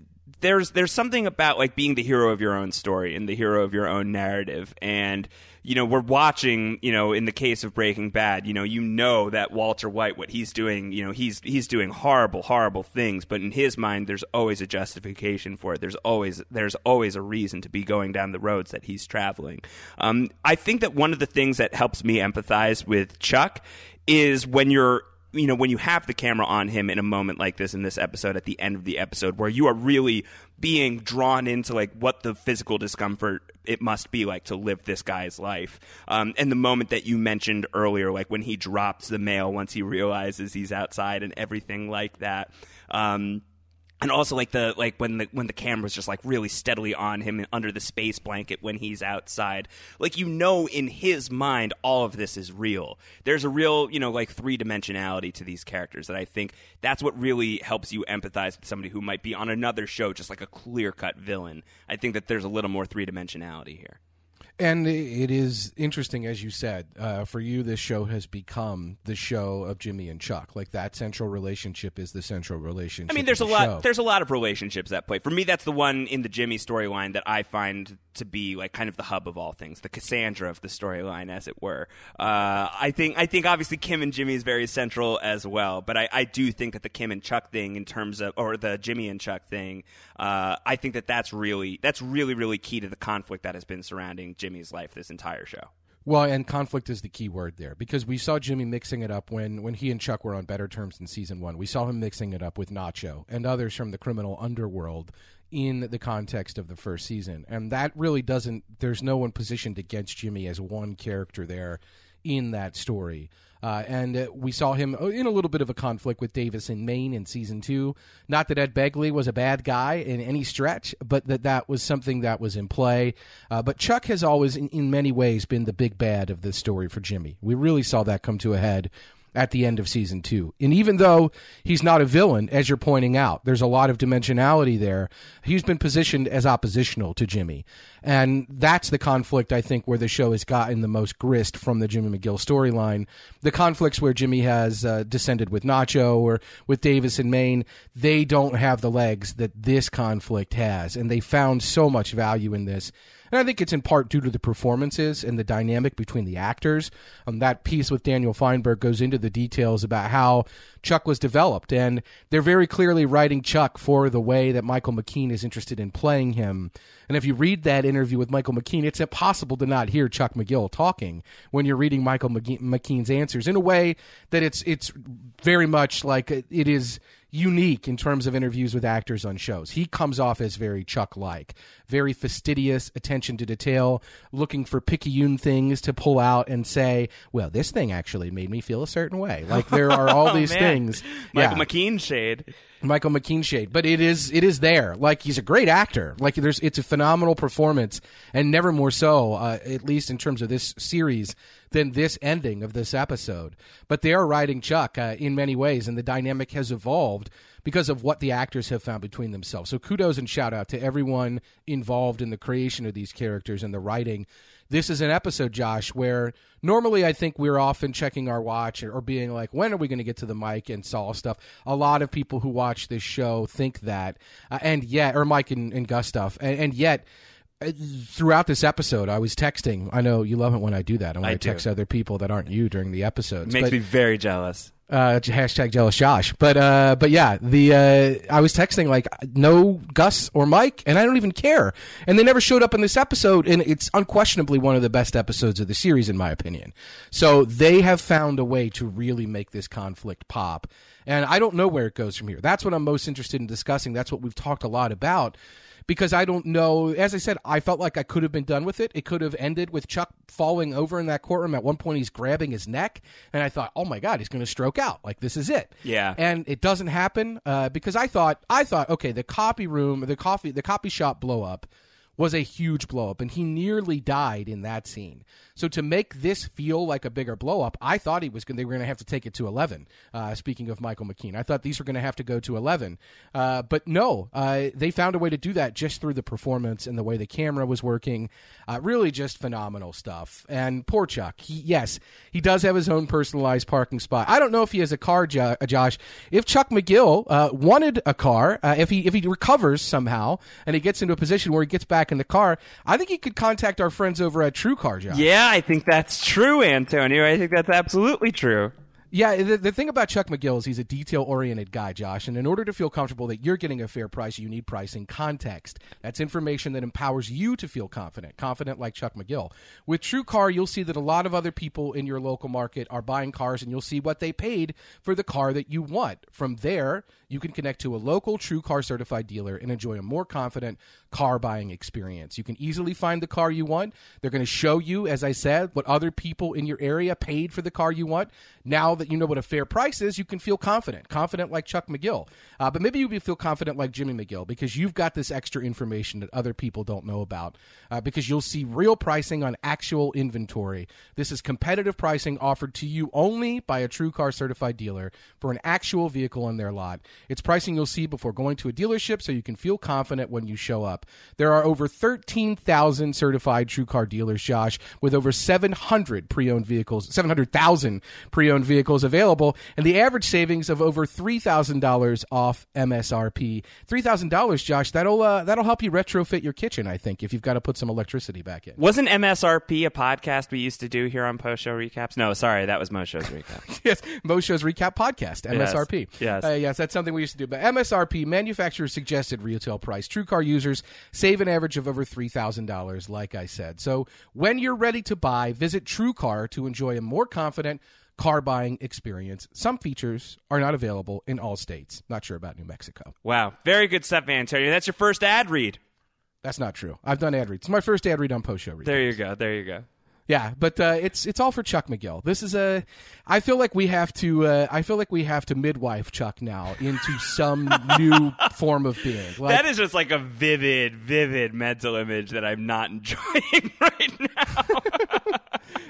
there's there's something about like being the hero of your own story and the hero of your own narrative and you know we're watching you know in the case of breaking bad you know you know that walter white what he's doing you know he's he's doing horrible horrible things. But in his mind there's always a justification for it. There's always there's always a reason to be going down the roads that he's traveling. Um, i think that one of the things that helps me empathize with chuck is when you're you know when you have the camera on him in a moment like this in this episode at the end of the episode where you are really being drawn into like what the physical discomfort it must be like to live this guy's life. Um, and the moment that you mentioned earlier like when he drops the mail once he realizes he's outside and everything like that um, and also like the like when the when the camera's just like really steadily on him under the space blanket when he's outside like you know in his mind all of this is real. There's a real you know like three dimensionality to these characters that i think that's what really helps you empathize with somebody who might be on another show just like a clear cut villain. I think that there's a little more three dimensionality here And it is interesting, as you said, uh, for you, this show has become the show of Jimmy and Chuck. Like that central relationship is the central relationship. I mean, there's a the lot. show. There's a lot of relationships that play. For me, that's the one in the Jimmy storyline that I find to be like kind of the hub of all things, the Cassandra of the storyline, as it were. Uh, I think. I think obviously Kim and Jimmy is very central as well. But I, I do think that the Kim and Chuck thing, in terms of, or the Jimmy and Chuck thing, uh, I think that that's really that's really really key to the conflict that has been surrounding Jimmy's life this entire show. Well, and conflict is the key word there because we saw Jimmy mixing it up when, when he and Chuck were on better terms in season one. We saw him mixing it up with Nacho and others from the criminal underworld in the context of the first season. And that really doesn't, there's no one positioned against Jimmy as one character there in that story. Uh, and uh, we saw him in a little bit of a conflict with Davis in Main in season two. Not that Ed Begley was a bad guy in any stretch, but that that was something that was in play. Uh, but Chuck has always, in, in many ways, been the big bad of this story for Jimmy. We really saw that come to a head at the end of season two. And even though he's not a villain, as you're pointing out, there's a lot of dimensionality there. He's been positioned as oppositional to Jimmy. And that's the conflict, I think, where the show has gotten the most grist from the Jimmy McGill storyline. The conflicts where Jimmy has uh, descended with Nacho or with Davis and Main, they don't have the legs that this conflict has. And they found so much value in this. And I think it's in part due to the performances and the dynamic between the actors. Um, that piece with Daniel Fienberg goes into the details about how Chuck was developed. And they're very clearly writing Chuck for the way that Michael McKean is interested in playing him. And if you read that interview with Michael McKean, it's impossible to not hear Chuck McGill talking when you're reading Michael McKean's answers in a way that it's it's very much like it is unique in terms of interviews with actors on shows. He comes off as very Chuck like, very fastidious, attention to detail, looking for picayune things to pull out and say, well, this thing actually made me feel a certain way. Like there are all <laughs> Oh, these things. Michael Yeah. McKean shade. Michael McKean shade, but it is it is there. Like he's a great actor. Like there's it's a phenomenal performance, and never more so, uh, at least in terms of this series, than this ending of this episode. But they are writing Chuck uh, in many ways, and the dynamic has evolved because of what the actors have found between themselves. So kudos and shout out to everyone involved in the creation of these characters and the writing. This is an episode, Josh, where normally I think we're often checking our watch or being like, when are we going to get to the mic and solve stuff? A lot of people who watch this show think that, uh, and yet, or Mike and, and Gus stuff, and, and yet. uh, Throughout this episode, I was texting. I know you love it when I do that. I, I do. text other people that aren't you during the episodes. Makes but- me very jealous. Uh, hashtag jealous Josh. But uh, but yeah, the uh, I was texting like no Gus or Mike, and I don't even care. And they never showed up in this episode, and it's unquestionably one of the best episodes of the series, in my opinion. So they have found a way to really make this conflict pop, and I don't know where it goes from here. That's what I'm most interested in discussing. That's what we've talked a lot about because I don't know. As I said, I felt like I could have been done with it. It could have ended with Chuck falling over in that courtroom. At one point, he's grabbing his neck, and I thought, "Oh my God, he's going to stroke out! Like this is it." Yeah. And it doesn't happen uh, because I thought, I thought, okay, the copy room, the coffee, the copy shop blow up was a huge blow up, and he nearly died in that scene. So to make this feel like a bigger blow up, I thought he was going. They were going to have to take it to eleven. Uh, speaking of Michael McKean, I thought these were going to have to go to eleven, uh, but no, uh, they found a way to do that just through the performance and the way the camera was working. Uh, really, just phenomenal stuff. And poor Chuck. He, yes, he does have his own personalized parking spot. I don't know if he has a car, jo- uh, Josh. If Chuck McGill uh, wanted a car, if he if he recovers somehow and he gets into a position where he gets back in the car, I think he could contact our friends over at TrueCar, Josh. Yeah, I think that's true, Antonio. I think that's absolutely true. Yeah, the, the thing about Chuck McGill is he's a detail oriented guy, Josh. And in order to feel comfortable that you're getting a fair price, you need pricing context. That's information that empowers you to feel confident, confident like Chuck McGill. With TrueCar, you'll see that a lot of other people in your local market are buying cars, and you'll see what they paid for the car that you want. From there, you can connect to a local TrueCar certified dealer and enjoy a more confident car buying experience. You can easily find the car you want. They're going to show you, as I said, what other people in your area paid for the car you want. Now that you know what a fair price is, you can feel confident, confident like Chuck McGill. Uh, but maybe you feel confident like Jimmy McGill because you've got this extra information that other people don't know about. Uh, because you'll see real pricing on actual inventory. This is competitive pricing offered to you only by a TrueCar certified dealer for an actual vehicle in their lot. It's pricing you'll see before going to a dealership so you can feel confident when you show up. There are over 13,000 certified TrueCar dealers, Josh, with over 700 pre-owned vehicles, 700,000 pre-owned vehicles available, and the average savings of over $3,000 off MSRP. $3,000, Josh, that'll uh, that'll help you retrofit your kitchen, I think, if you've got to put some electricity back in. Wasn't MSRP a podcast we used to do here on post show recaps? No, sorry, that was Mo Show's recap. <laughs> yes, Mo Show's recap podcast, MSRP. Yes. Uh, yes, that's something we used to do. But MSRP, manufacturer suggested retail price. TrueCar users save an average of over $3,000, like I said. So when you're ready to buy, visit TrueCar to enjoy a more confident car buying experience. Some features are not available in all states. Not sure about New Mexico. Wow, very good stuff, Antonio. That's your first ad read. That's not true. I've done ad reads. It's my first ad read on post show. There you go. There you go. Yeah, but uh, it's it's all for Chuck McGill. This is a. I feel like we have to. Uh, I feel like we have to midwife Chuck now into some <laughs> new form of being. Like, that is just like a vivid, vivid mental image that I'm not enjoying <laughs> right now.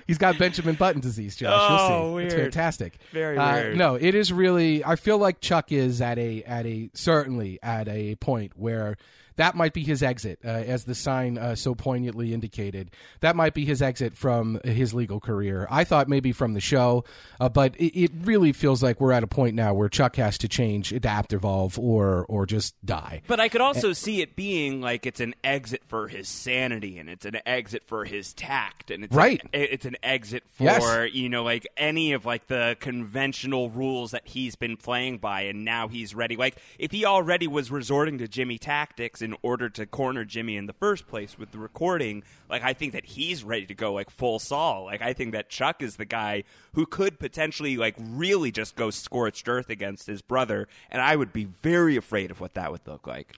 he's got Benjamin Button disease, Josh. You'll Oh, see. It's weird. fantastic. Very Uh, weird. No, it is really. I feel like Chuck is at a at a certainly at a point where. That might be his exit, uh, as the sign uh, so poignantly indicated. That might be his exit from his legal career. I thought maybe from the show, uh, but it, it really feels like we're at a point now where Chuck has to change, adapt, evolve, or or just die. But I could also see it being like it's an exit for his sanity and it's an exit for his tact and it's Right. It's it's an exit for Yes. you know like any of like the conventional rules that he's been playing by, and now he's ready. Like if he already was resorting to Jimmy tactics in order to corner Jimmy in the first place with the recording, like I think that he's ready to go like full Saul. Like I think that Chuck is the guy who could potentially like really just go scorched earth against his brother, and I would be very afraid of what that would look like.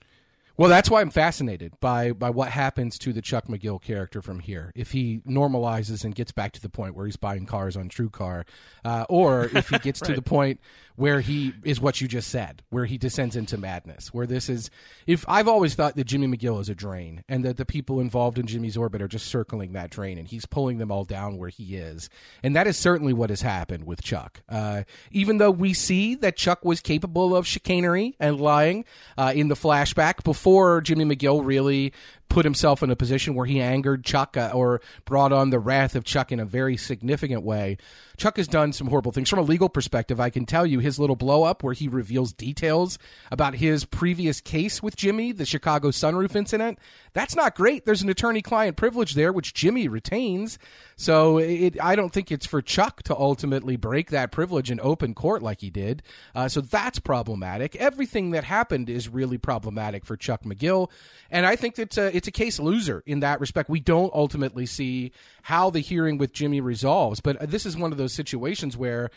Well, that's why I'm fascinated by by what happens to the Chuck McGill character from here. If he normalizes and gets back to the point where he's buying cars on TrueCar, uh, or <laughs> if he gets to the point where he is what you just said, where he descends into madness. Where this is, if I've always thought that Jimmy McGill is a drain, and that the people involved in Jimmy's orbit are just circling that drain, and he's pulling them all down where he is, and that is certainly what has happened with Chuck. Uh, even though we see that Chuck was capable of chicanery and lying uh, in the flashback before Jimmy McGill really put himself in a position where he angered Chuck uh, or brought on the wrath of Chuck in a very significant way. Chuck has done some horrible things. From a legal perspective, I can tell you his little blow up where he reveals details about his previous case with Jimmy, the Chicago sunroof incident. That's not great. There's an attorney client privilege there, which Jimmy retains. So it, I don't think it's for Chuck to ultimately break that privilege in open court like he did. Uh, so that's problematic. Everything that happened is really problematic for Chuck McGill. And I think a, it's a case loser in that respect. We don't ultimately see how the hearing with Jimmy resolves. But this is one of those situations where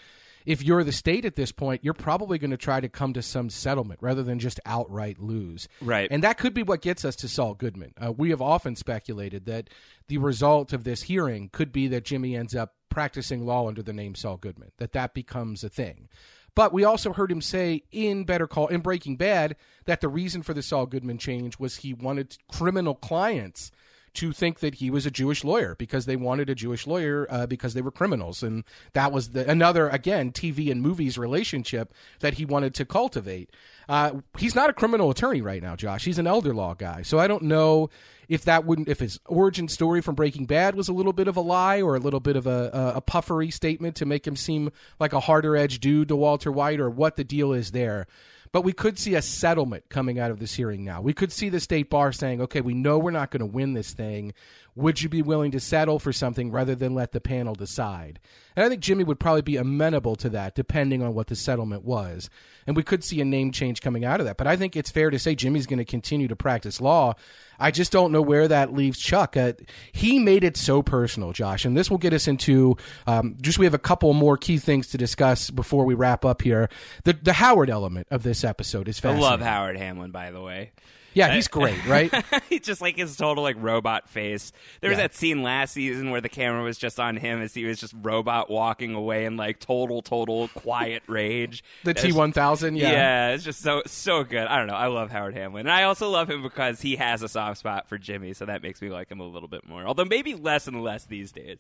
if you're the state at this point, you're probably going to try to come to some settlement rather than just outright lose. Right. And that could be what gets us to Saul Goodman. Uh, we have often speculated that the result of this hearing could be that Jimmy ends up practicing law under the name Saul Goodman, that that becomes a thing. But we also heard him say in Better Call in Breaking Bad that the reason for the Saul Goodman change was he wanted criminal clients to think that he was a Jewish lawyer because they wanted a Jewish lawyer uh, because they were criminals, and that was the, another again TV and movies relationship that he wanted to cultivate. Uh, he's not a criminal attorney right now, Josh. He's an elder law guy, so I don't know if that wouldn't if his origin story from Breaking Bad was a little bit of a lie or a little bit of a, a, a puffery statement to make him seem like a harder edge dude to Walter White, or what the deal is there. But we could see a settlement coming out of this hearing now. We could see the state bar saying, okay, we know we're not going to win this thing. Would you be willing to settle for something rather than let the panel decide? And I think Jimmy would probably be amenable to that, depending on what the settlement was. And we could see a name change coming out of that. But I think it's fair to say Jimmy's going to continue to practice law. I just don't know where that leaves Chuck. Uh, he made it so personal, Josh. And this will get us into um, just we have a couple more key things to discuss before we wrap up here. The, the Howard element of this episode is fascinating. I love Howard Hamlin, by the way. Yeah, he's great, <laughs> right? He's just like his total like robot face. There was Yeah. that scene last season where the camera was just on him as he was just robot walking away in like total, total quiet <laughs> rage. The T one thousand, yeah. Yeah. it's just so so good. I don't know. I love Howard Hamlin, and I also love him because he has a soft spot for Jimmy, so that makes me like him a little bit more. Although maybe less and less these days.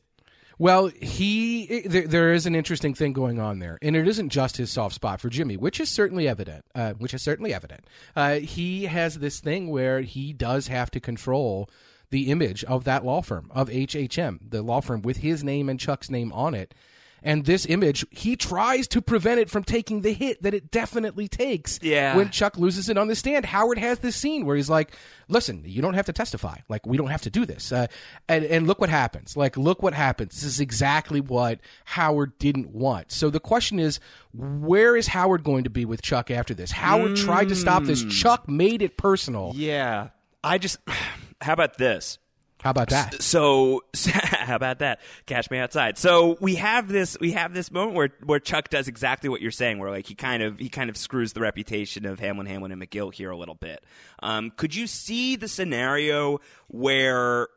Well, he there, there is an interesting thing going on there, and it isn't just his soft spot for Jimmy, which is certainly evident. Uh, which is certainly evident. Uh, he has this thing where he does have to control the image of that law firm of HHM, the law firm with his name and Chuck's name on it. And this image, he tries to prevent it from taking the hit that it definitely takes Yeah. when Chuck loses it on the stand. Howard has this scene where he's like, "Listen, you don't have to testify. Like, we don't have to do this." Uh, and and look what happens. Like, look what happens. This is exactly what Howard didn't want. So the question is, where is Howard going to be with Chuck after this? Howard tried to stop this. Chuck made it personal. Yeah. I just. <sighs> How about this? How about that? So <laughs> how about that? Catch me outside. So we have this we have this moment where where Chuck does exactly what you're saying, where like he kind of he kind of screws the reputation of Hamlin, Hamlin, and McGill here a little bit. Um, could you see the scenario where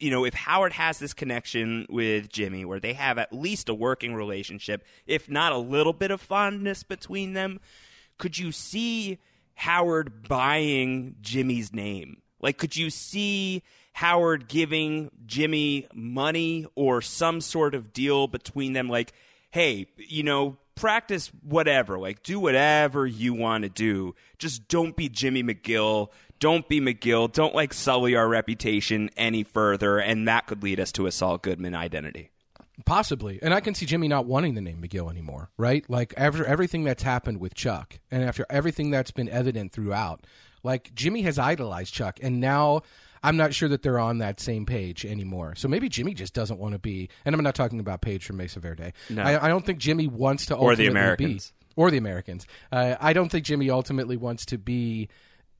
you know if Howard has this connection with Jimmy, where they have at least a working relationship, if not a little bit of fondness between them? Could you see Howard buying Jimmy's name? Like, could you see Howard giving Jimmy money or some sort of deal between them? Like, hey, you know, practice whatever, like, do whatever you want to do. Just don't be Jimmy McGill. Don't be McGill. Don't, like, sully our reputation any further. And that could lead us to a Saul Goodman identity. Possibly. And I can see Jimmy not wanting the name McGill anymore, right? Like after everything that's happened with Chuck and after everything that's been evident throughout, like Jimmy has idolized Chuck and now I'm not sure that they're on that same page anymore. So maybe Jimmy just doesn't want to be. And I'm not talking about Paige from Mesa Verde. No. I, I don't think Jimmy wants to Or the Americans. be or the Americans. Uh, I don't think Jimmy ultimately wants to be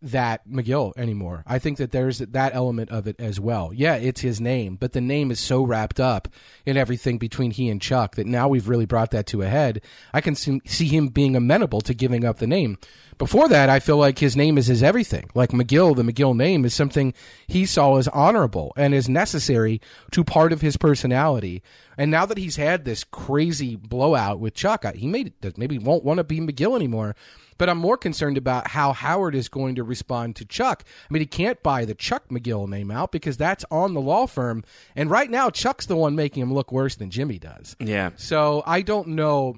that McGill anymore. I think that there's that element of it as well. Yeah, it's his name, but the name is so wrapped up in everything between he and Chuck that now we've really brought that to a head. I can see, him being amenable to giving up the name. Before that, I feel like his name is his everything. Like McGill, the McGill name is something he saw as honorable and as necessary to part of his personality. And now that he's had this crazy blowout with Chuck, he made maybe won't want to be McGill anymore. But I'm more concerned about how Howard is going to respond to Chuck. I mean, he can't buy the Chuck McGill name out because that's on the law firm. And right now, Chuck's the one making him look worse than Jimmy does. Yeah. So I don't know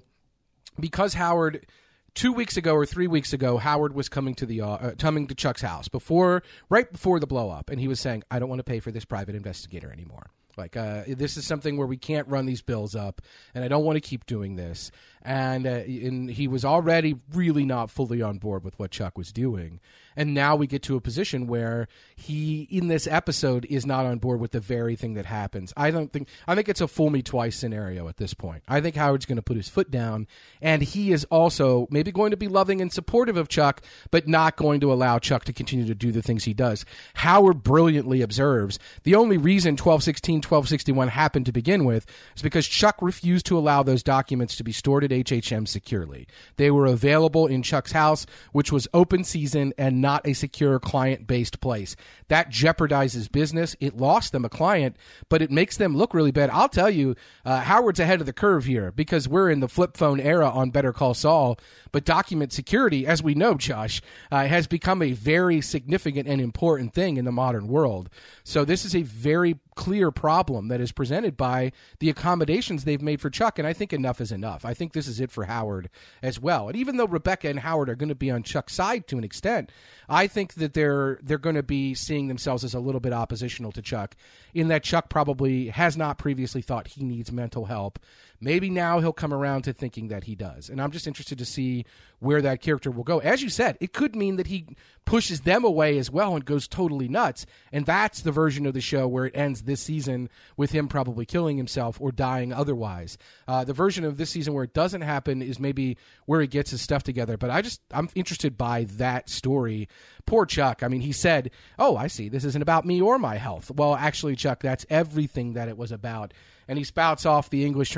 because Howard two weeks ago or three weeks ago, Howard was coming to the uh, uh, coming to Chuck's house before right before the blow up, and he was saying, "I don't want to pay for this private investigator anymore." Like uh, this is something where we can't run these bills up, and I don't want to keep doing this. And, uh, and he was already really not fully on board with what Chuck was doing. And now we get to a position where he, in this episode, is not on board with the very thing that happens. I don't think I think it's a fool me twice scenario at this point. I think Howard's going to put his foot down, and he is also maybe going to be loving and supportive of Chuck, but not going to allow Chuck to continue to do the things he does. Howard brilliantly observes the only reason 1216, 1261 happened to begin with is because Chuck refused to allow those documents to be stored at HHM securely. They were available in Chuck's house, which was open season and not a secure client based place. That jeopardizes business. It lost them a client, but it makes them look really bad. I'll tell you, uh, Howard's ahead of the curve here because we're in the flip phone era on Better Call Saul. But document security, as we know, Josh, uh, has become a very significant and important thing in the modern world. So this is a very clear problem that is presented by the accommodations they've made for Chuck, and I think enough is enough. I think this is it for Howard as well. And even though Rebecca and Howard are going to be on Chuck's side to an extent, I think that they're they're going to be seeing themselves as a little bit oppositional to Chuck, in that Chuck probably has not previously thought he needs mental help. Maybe now he'll come around to thinking that he does. And I'm just interested to see where that character will go. As you said, it could mean that he pushes them away as well and goes totally nuts. And that's the version of the show where it ends this season with him probably killing himself or dying otherwise. Uh, the version of this season where it doesn't happen is maybe where he gets his stuff together. But I just, I'm interested by that story. Poor Chuck. I mean, he said, Oh, I see. This isn't about me or my health. Well, actually, Chuck, that's everything that it was about and he spouts off the English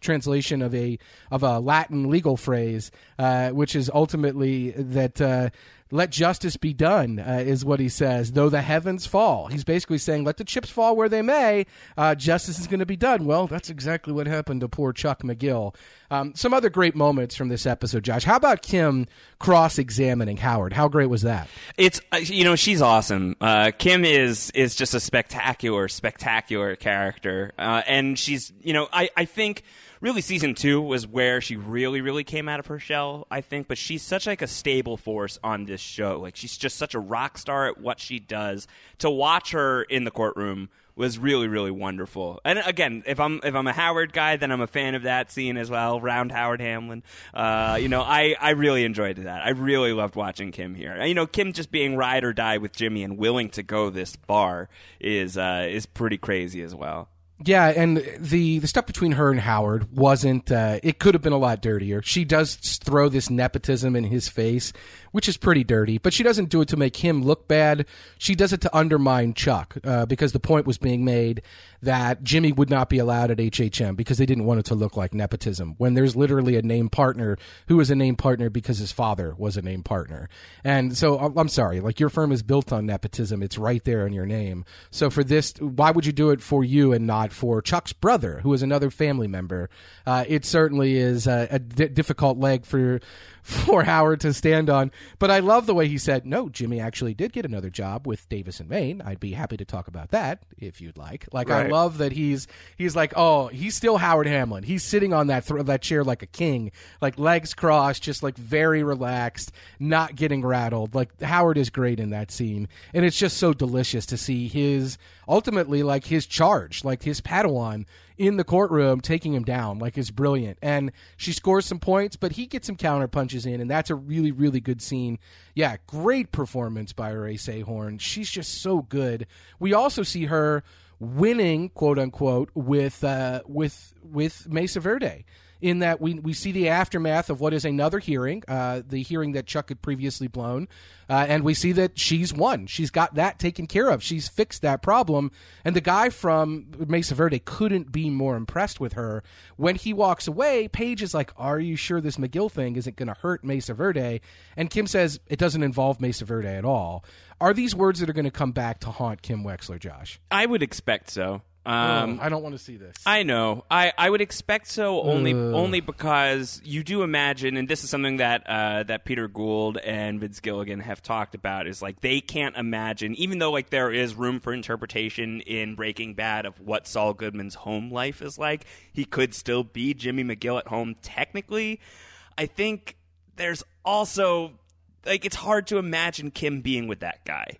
translation of a of a Latin legal phrase, uh, which is ultimately that. Uh, let justice be done, uh, is what he says. Though the heavens fall, he's basically saying, let the chips fall where they may. Uh, justice is going to be done. Well, that's exactly what happened to poor Chuck McGill. Um, some other great moments from this episode, Josh. How about Kim cross-examining Howard? How great was that? It's uh, you know she's awesome. Uh, Kim is is just a spectacular, spectacular character, uh, and she's you know I I think really season two was where she really really came out of her shell. I think, but she's such like a stable force on this show. Like she's just such a rock star at what she does. To watch her in the courtroom was really really wonderful. And again, if I'm if I'm a Howard guy, then I'm a fan of that scene as well. Round Howard Hamlin, uh, you know, I I really enjoyed that. I really loved watching Kim here. You know, Kim just being ride or die with Jimmy and willing to go this far is uh, is pretty crazy as well. Yeah, and the the stuff between her and Howard wasn't. Uh, it could have been a lot dirtier. She does throw this nepotism in his face, which is pretty dirty. But she doesn't do it to make him look bad. She does it to undermine Chuck uh, because the point was being made that Jimmy would not be allowed at HHM because they didn't want it to look like nepotism. When there's literally a named partner who is a named partner because his father was a named partner. And so I'm sorry, like your firm is built on nepotism. It's right there in your name. So for this, why would you do it for you and not for Chuck's brother, who is another family member? Uh, it certainly is a, a difficult leg for for Howard to stand on. But I love the way he said, "No, Jimmy actually did get another job with Davis and Main. I'd be happy to talk about that if you'd like." Like I love that he's he's like, "Oh, he's still Howard Hamlin. He's sitting on that thr that chair like a king, like legs crossed, just like very relaxed, not getting rattled." Like Howard is great in that scene, and it's just so delicious to see his ultimately like his charge, like his Padawan in the courtroom taking him down like is brilliant. And she scores some points but he gets some counter punches in and that's a really really good scene. Yeah great performance by Rhea Seehorn she's just so good. We also see her winning quote unquote with uh, with with Mesa Verde in that we, we see the aftermath of what is another hearing, uh, the hearing that Chuck had previously blown, uh, and we see that she's won. She's got that taken care of. She's fixed that problem. And the guy from Mesa Verde couldn't be more impressed with her. When he walks away, Paige is like, Are you sure this McGill thing isn't going to hurt Mesa Verde? And Kim says, It doesn't involve Mesa Verde at all. Are these words that are going to come back to haunt Kim Wexler, Josh? I would expect so. Um, oh, I don't want to see this. I know. I, I would expect so only uh. only because you do imagine, and this is something that uh, that Peter Gould and Vince Gilligan have talked about, is like they can't imagine, even though like there is room for interpretation in Breaking Bad of what Saul Goodman's home life is like, he could still be Jimmy McGill at home technically. I think there's also like it's hard to imagine Kim being with that guy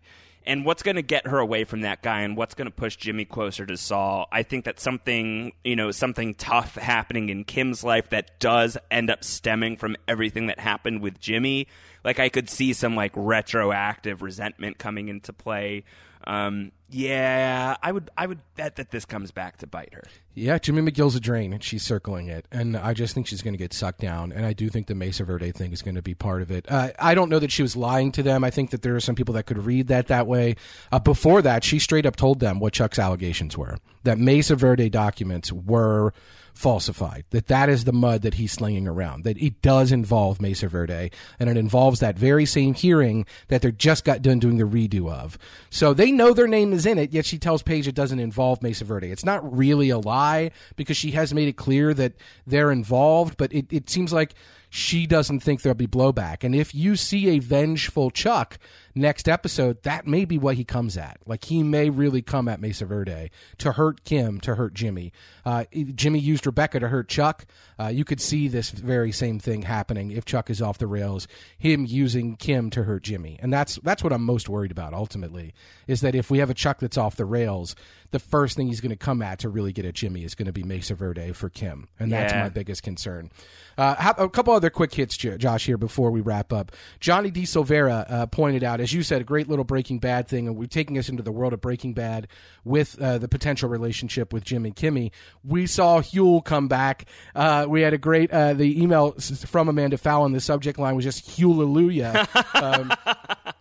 and what's going to get her away from that guy and what's going to push Jimmy closer to Saul. I think that something, you know, something tough happening in Kim's life that does end up stemming from everything that happened with Jimmy. Like I could see some like retroactive resentment coming into play um, yeah, I would I would bet that this comes back to bite her. Yeah, Jimmy McGill's a drain, and she's circling it, and I just think she's going to get sucked down. And I do think the Mesa Verde thing is going to be part of it. Uh, I don't know that she was lying to them. I think that there are some people that could read that that way. Uh, before that, she straight up told them what Chuck's allegations were. That Mesa Verde documents were falsified. That that is the mud that he's slinging around. That it does involve Mesa Verde, and it involves that very same hearing that they just got done doing the redo of. So they know their name is in it, yet she tells Paige it doesn't involve Mesa Verde. It's not really a lie because she has made it clear that they're involved, but it, it seems like she doesn't think there'll be blowback. And if you see a vengeful Chuck next episode, that may be what he comes at. Like he may really come at Mesa Verde to hurt Kim, to hurt Jimmy. Uh, Jimmy used Rebecca to hurt Chuck. Uh, you could see this very same thing happening if Chuck is off the rails. Him using Kim to hurt Jimmy, and that's that's what I'm most worried about. Ultimately, is that if we have a Chuck that's off the rails, the first thing he's going to come at to really get at Jimmy is going to be Mesa Verde for Kim, and that's yeah. my biggest concern. Uh, a couple other quick hits, Josh, here before we wrap up. Johnny D. Silvera uh, pointed out, as you said, a great little Breaking Bad thing, and we're taking us into the world of Breaking Bad with uh, the potential relationship with Jim and Kimmy. We saw Huell come back. Uh, we had a great uh, the email from Amanda Fallon. The subject line was just Hallelujah. <laughs> Um,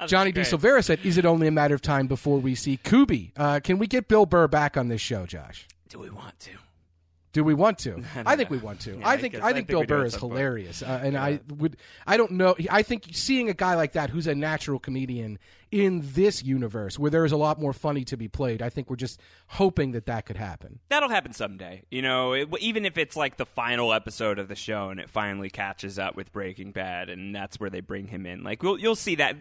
Johnny D. Silvera said, "Is it only a matter of time before we see Kuby? Uh, can we get Bill Burr back on this show, Josh? Do we want to?" Do we want to? <laughs> I think we want to. Yeah, I think I, I, think, I think Bill Burr is hilarious, uh, and yeah. I would. I don't know. I think seeing a guy like that who's a natural comedian in this universe where there is a lot more funny to be played. I think we're just hoping that that could happen. That'll happen someday. You know, it, even if it's like the final episode of the show and it finally catches up with Breaking Bad, and that's where they bring him in. Like we'll, you'll see that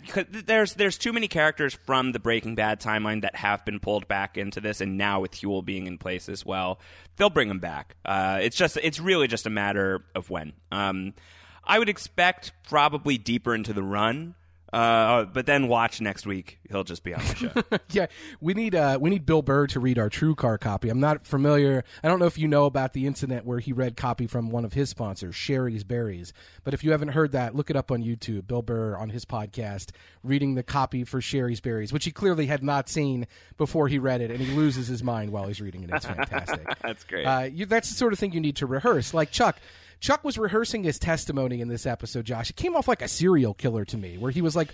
there's there's too many characters from the Breaking Bad timeline that have been pulled back into this, and now with Huell being in place as well, they'll bring him back. Uh, it's just it's really just a matter of when. Um, I would expect probably deeper into the run. Uh, but then watch next week. He'll just be on the show. <laughs> yeah, we need uh, we need Bill Burr to read our TrueCar copy. I'm not familiar. I don't know if you know about the incident where he read copy from one of his sponsors, Shari's Berries. But if you haven't heard that, look it up on YouTube. Bill Burr on his podcast reading the copy for Shari's Berries, which he clearly had not seen before he read it, and he loses his mind while he's reading it. It's <laughs> fantastic. that's great. Uh, you, that's the sort of thing you need to rehearse. Like Chuck Chuck was rehearsing his testimony in this episode, Josh. It came off like a serial killer to me, where he was like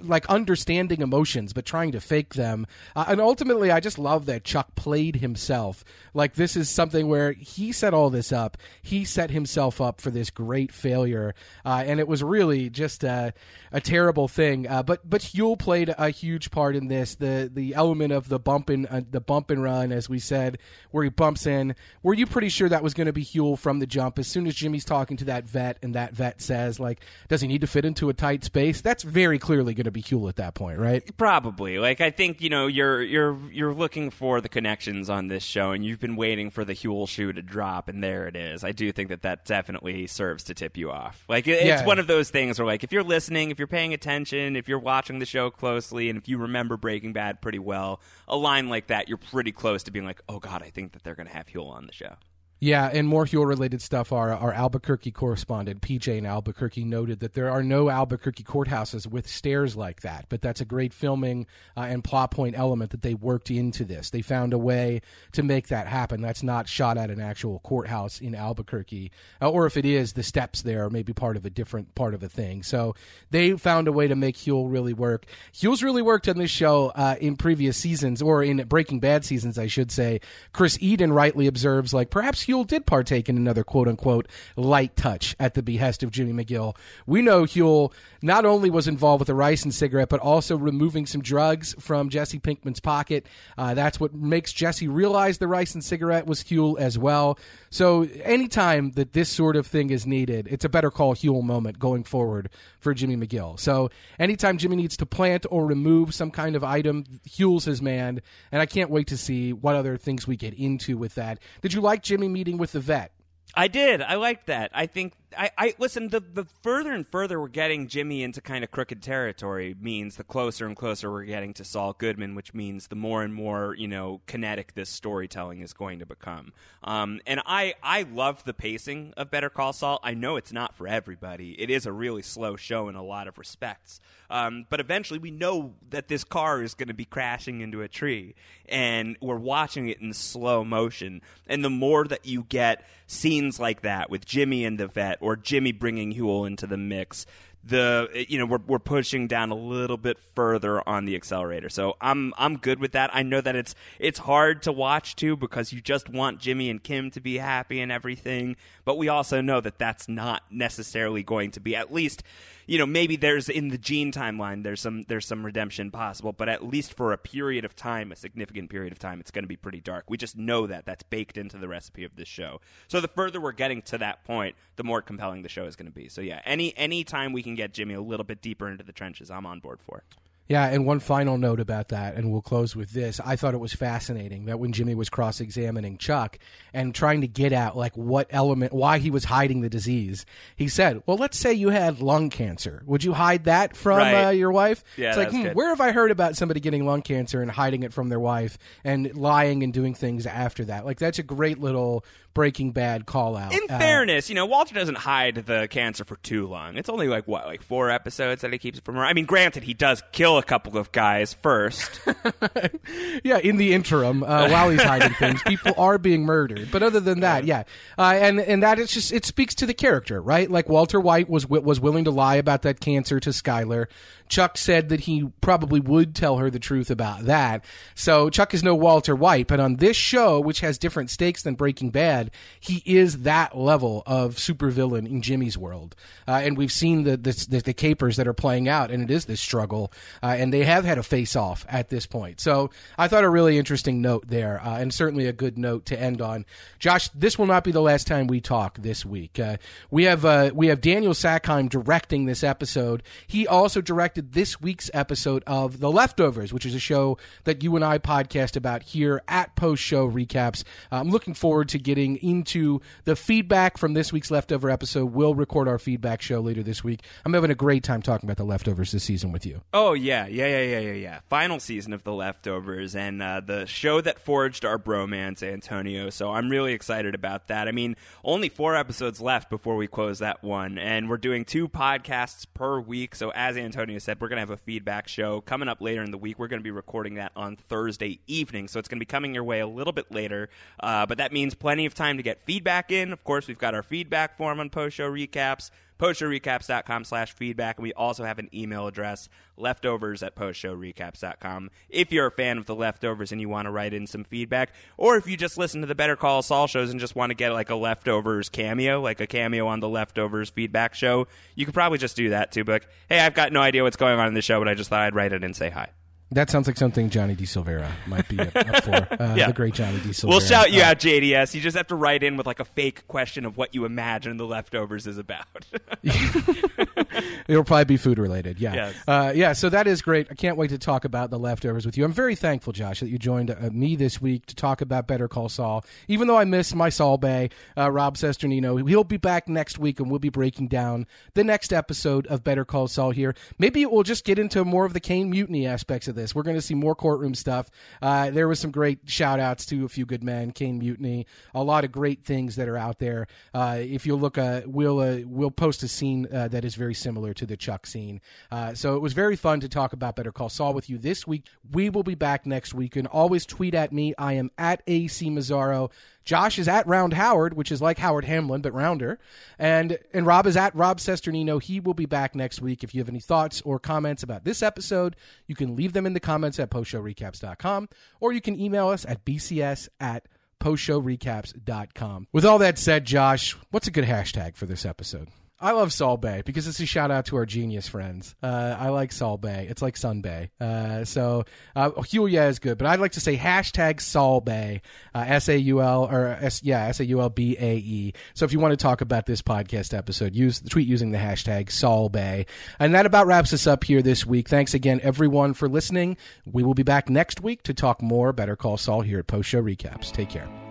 like understanding emotions but trying to fake them. Uh, and ultimately i just love that chuck played himself. Like this is something where he set all this up. He set himself up for this great failure. Uh, and it was really just a, a terrible thing. Uh, but but Huell played a huge part in this. The the element of the bump and uh, the bump and run as we said where he bumps in. Were you pretty sure that was going to be Huell from the jump? As soon as jimmy's talking to that vet and that vet says like does he need to fit into a tight space? That's very clearly clearly going to be Huell at that point, right? Probably. Like I think you know you're you're you're looking for the connections on this show, and you've been waiting for the Huell shoe to drop, and there it is. I do think that that definitely serves to tip you off. Like it, it's Yeah. one of those things where like if you're listening, if you're paying attention, if you're watching the show closely, and if you remember Breaking Bad pretty well, a line like that, you're pretty close to being like, oh god, I think that they're going to have Huell on the show. Yeah, and more Huell related stuff. Our our Albuquerque correspondent PJ in Albuquerque noted that there are no Albuquerque courthouses with stairs like that, but that's a great filming uh, and plot point element that they worked into this. They found a way to make that happen. That's not shot at an actual courthouse in Albuquerque, uh, or if it is, the steps there may be part of a different part of a thing. So they found a way to make Huell really work. Huell's really worked on this show uh, in previous seasons, or in Breaking Bad seasons, I should say. Chris Eden rightly observes, like perhaps Huell did partake in another quote unquote light touch at the behest of Jimmy McGill. We know Huell not only was involved with the ricin cigarette, but also removing some drugs from Jesse Pinkman's pocket. Uh, that's what makes Jesse realize the ricin cigarette was Huell as well. So anytime that this sort of thing is needed, it's a better call Huell moment going forward for Jimmy McGill. So anytime Jimmy needs to plant or remove some kind of item, Huell's his man. And I can't wait to see what other things we get into with that. Did you like Jimmy meeting with the vet? I did. I liked that. I think I, I listen. The the further and further we're getting Jimmy into kind of crooked territory means the closer and closer we're getting to Saul Goodman, which means the more and more you know kinetic this storytelling is going to become. Um, and I I love the pacing of Better Call Saul. I know it's not for everybody. It is a really slow show in a lot of respects. Um, but eventually, we know that this car is going to be crashing into a tree, and we're watching it in slow motion. And the more that you get scenes like that with Jimmy and the vet, or Jimmy bringing Huell into the mix, the you know we're we're pushing down a little bit further on the accelerator. So I'm I'm good with that. I know that it's it's hard to watch too because you just want Jimmy and Kim to be happy and everything, but we also know that that's not necessarily going to be at least you know maybe there's in the gene timeline there's some there's some redemption possible but at least for a period of time a significant period of time it's going to be pretty dark. We just know that that's baked into the recipe of this show. So the further we're getting to that point the more compelling the show is going to be. So yeah any any time we can get jimmy a little bit deeper into the trenches i'm on board for Yeah, and one final note about that, and we'll close with this. I thought it was fascinating that when Jimmy was cross examining Chuck and trying to get at like what element why he was hiding the disease, he said, Well, let's say you had lung cancer. Would you hide that from Right. uh, your wife? Yeah, it's like, hmm, where have I heard about somebody getting lung cancer and hiding it from their wife and lying and doing things after that? Like that's a great little breaking bad call out. in Uh, fairness you know walter doesn't hide the cancer for too long it's only like what like four episodes that he keeps it from her i mean granted he does kill a couple of guys first <laughs> yeah, in the interim, uh, while he's hiding things, <laughs> people are being murdered. But other than that, yeah, uh, and and that is just it speaks to the character, right? Like Walter White was was willing to lie about that cancer to Skyler. Chuck said that he probably would tell her the truth about that. So Chuck is no Walter White, but on this show, which has different stakes than Breaking Bad, he is that level of supervillain in Jimmy's world. Uh, and we've seen the, the the the capers that are playing out, and it is this struggle, uh, and they have had a face off at this point. So I thought a really interesting note there, uh, and certainly a good note to end on. Josh, this will not be the last time we talk this week. Uh, we have uh, we have Daniel Sackheim directing this episode. He also directed this week's episode of The Leftovers, which is a show that you and I podcast about here at Post Show Recaps. Uh, I'm looking forward to getting into the feedback from this week's Leftover episode. We'll record our feedback show later this week. I'm having a great time talking about The Leftovers this season with you. Oh yeah, yeah, yeah, yeah, yeah, yeah. Final season of The Leftovers and uh, the show that forged our bromance, Antonio. So I'm really excited about that. I mean, only four episodes left before we close that one, and we're doing two podcasts per week. So as Antonio said, we're gonna have a feedback show coming up later in the week. We're gonna be recording that on Thursday evening, so it's gonna be coming your way a little bit later. Uh, but that means plenty of time to get feedback in. Of course, we've got our feedback form on post show recaps postshowrecaps.com slash feedback and we also have an email address leftovers at postshowrecaps.com if you're a fan of the leftovers and you want to write in some feedback or if you just listen to the better call saul shows and just want to get like a leftovers cameo like a cameo on the leftovers feedback show you could probably just do that too but like, hey i've got no idea what's going on in the show but i just thought i'd write it and say hi That sounds like something Johnny D. Silvera might be up, up for. Uh, <laughs> Yeah. The great Johnny D. Silvera. We'll shout you Uh, out, JDS. You just have to write in with like a fake question of what you imagine the leftovers is about. <laughs> <laughs> It'll probably be food related. Yeah. Yes. Uh, yeah. So that is great. I can't wait to talk about the leftovers with you. I'm very thankful, Josh, that you joined uh, me this week to talk about Better Call Saul. Even though I miss my Saul Bae, uh, Rob Cesternino, he'll be back next week and we'll be breaking down the next episode of Better Call Saul here. Maybe we'll just get into more of the Caine mutiny aspects of this. We're going to see more courtroom stuff. Uh, there was some great shout outs to A Few Good Men, Caine Mutiny, a lot of great things that are out there. Uh, if you look, uh, we'll, uh, we'll post a scene uh, that is very similar to the Chuck scene. Uh, so it was very fun to talk about Better Call Saul with you this week. We will be back next week. And always tweet at me. I am at AC Mazzaro. Josh is at Round Howard, which is like Howard Hamlin, but rounder. And and Rob is at Rob Cesternino. He will be back next week. If you have any thoughts or comments about this episode, you can leave them in the comments at postshowrecaps.com or you can email us at bcs at postshowrecaps.com. With all that said, Josh, what's a good hashtag for this episode? I love Saul Bae because it's a shout out to our genius friends. Uh, I like Saul Bae. It's like Sun Bay. Uh, so uh, Julia is good, but I'd like to say hashtag Saul Bae, uh, S A U L or S yeah S A U L B A E. So if you want to talk about this podcast episode, use tweet using the hashtag Saul Bae, and that about wraps us up here this week. Thanks again everyone for listening. We will be back next week to talk more Better Call Saul here at Post Show Recaps. Take care.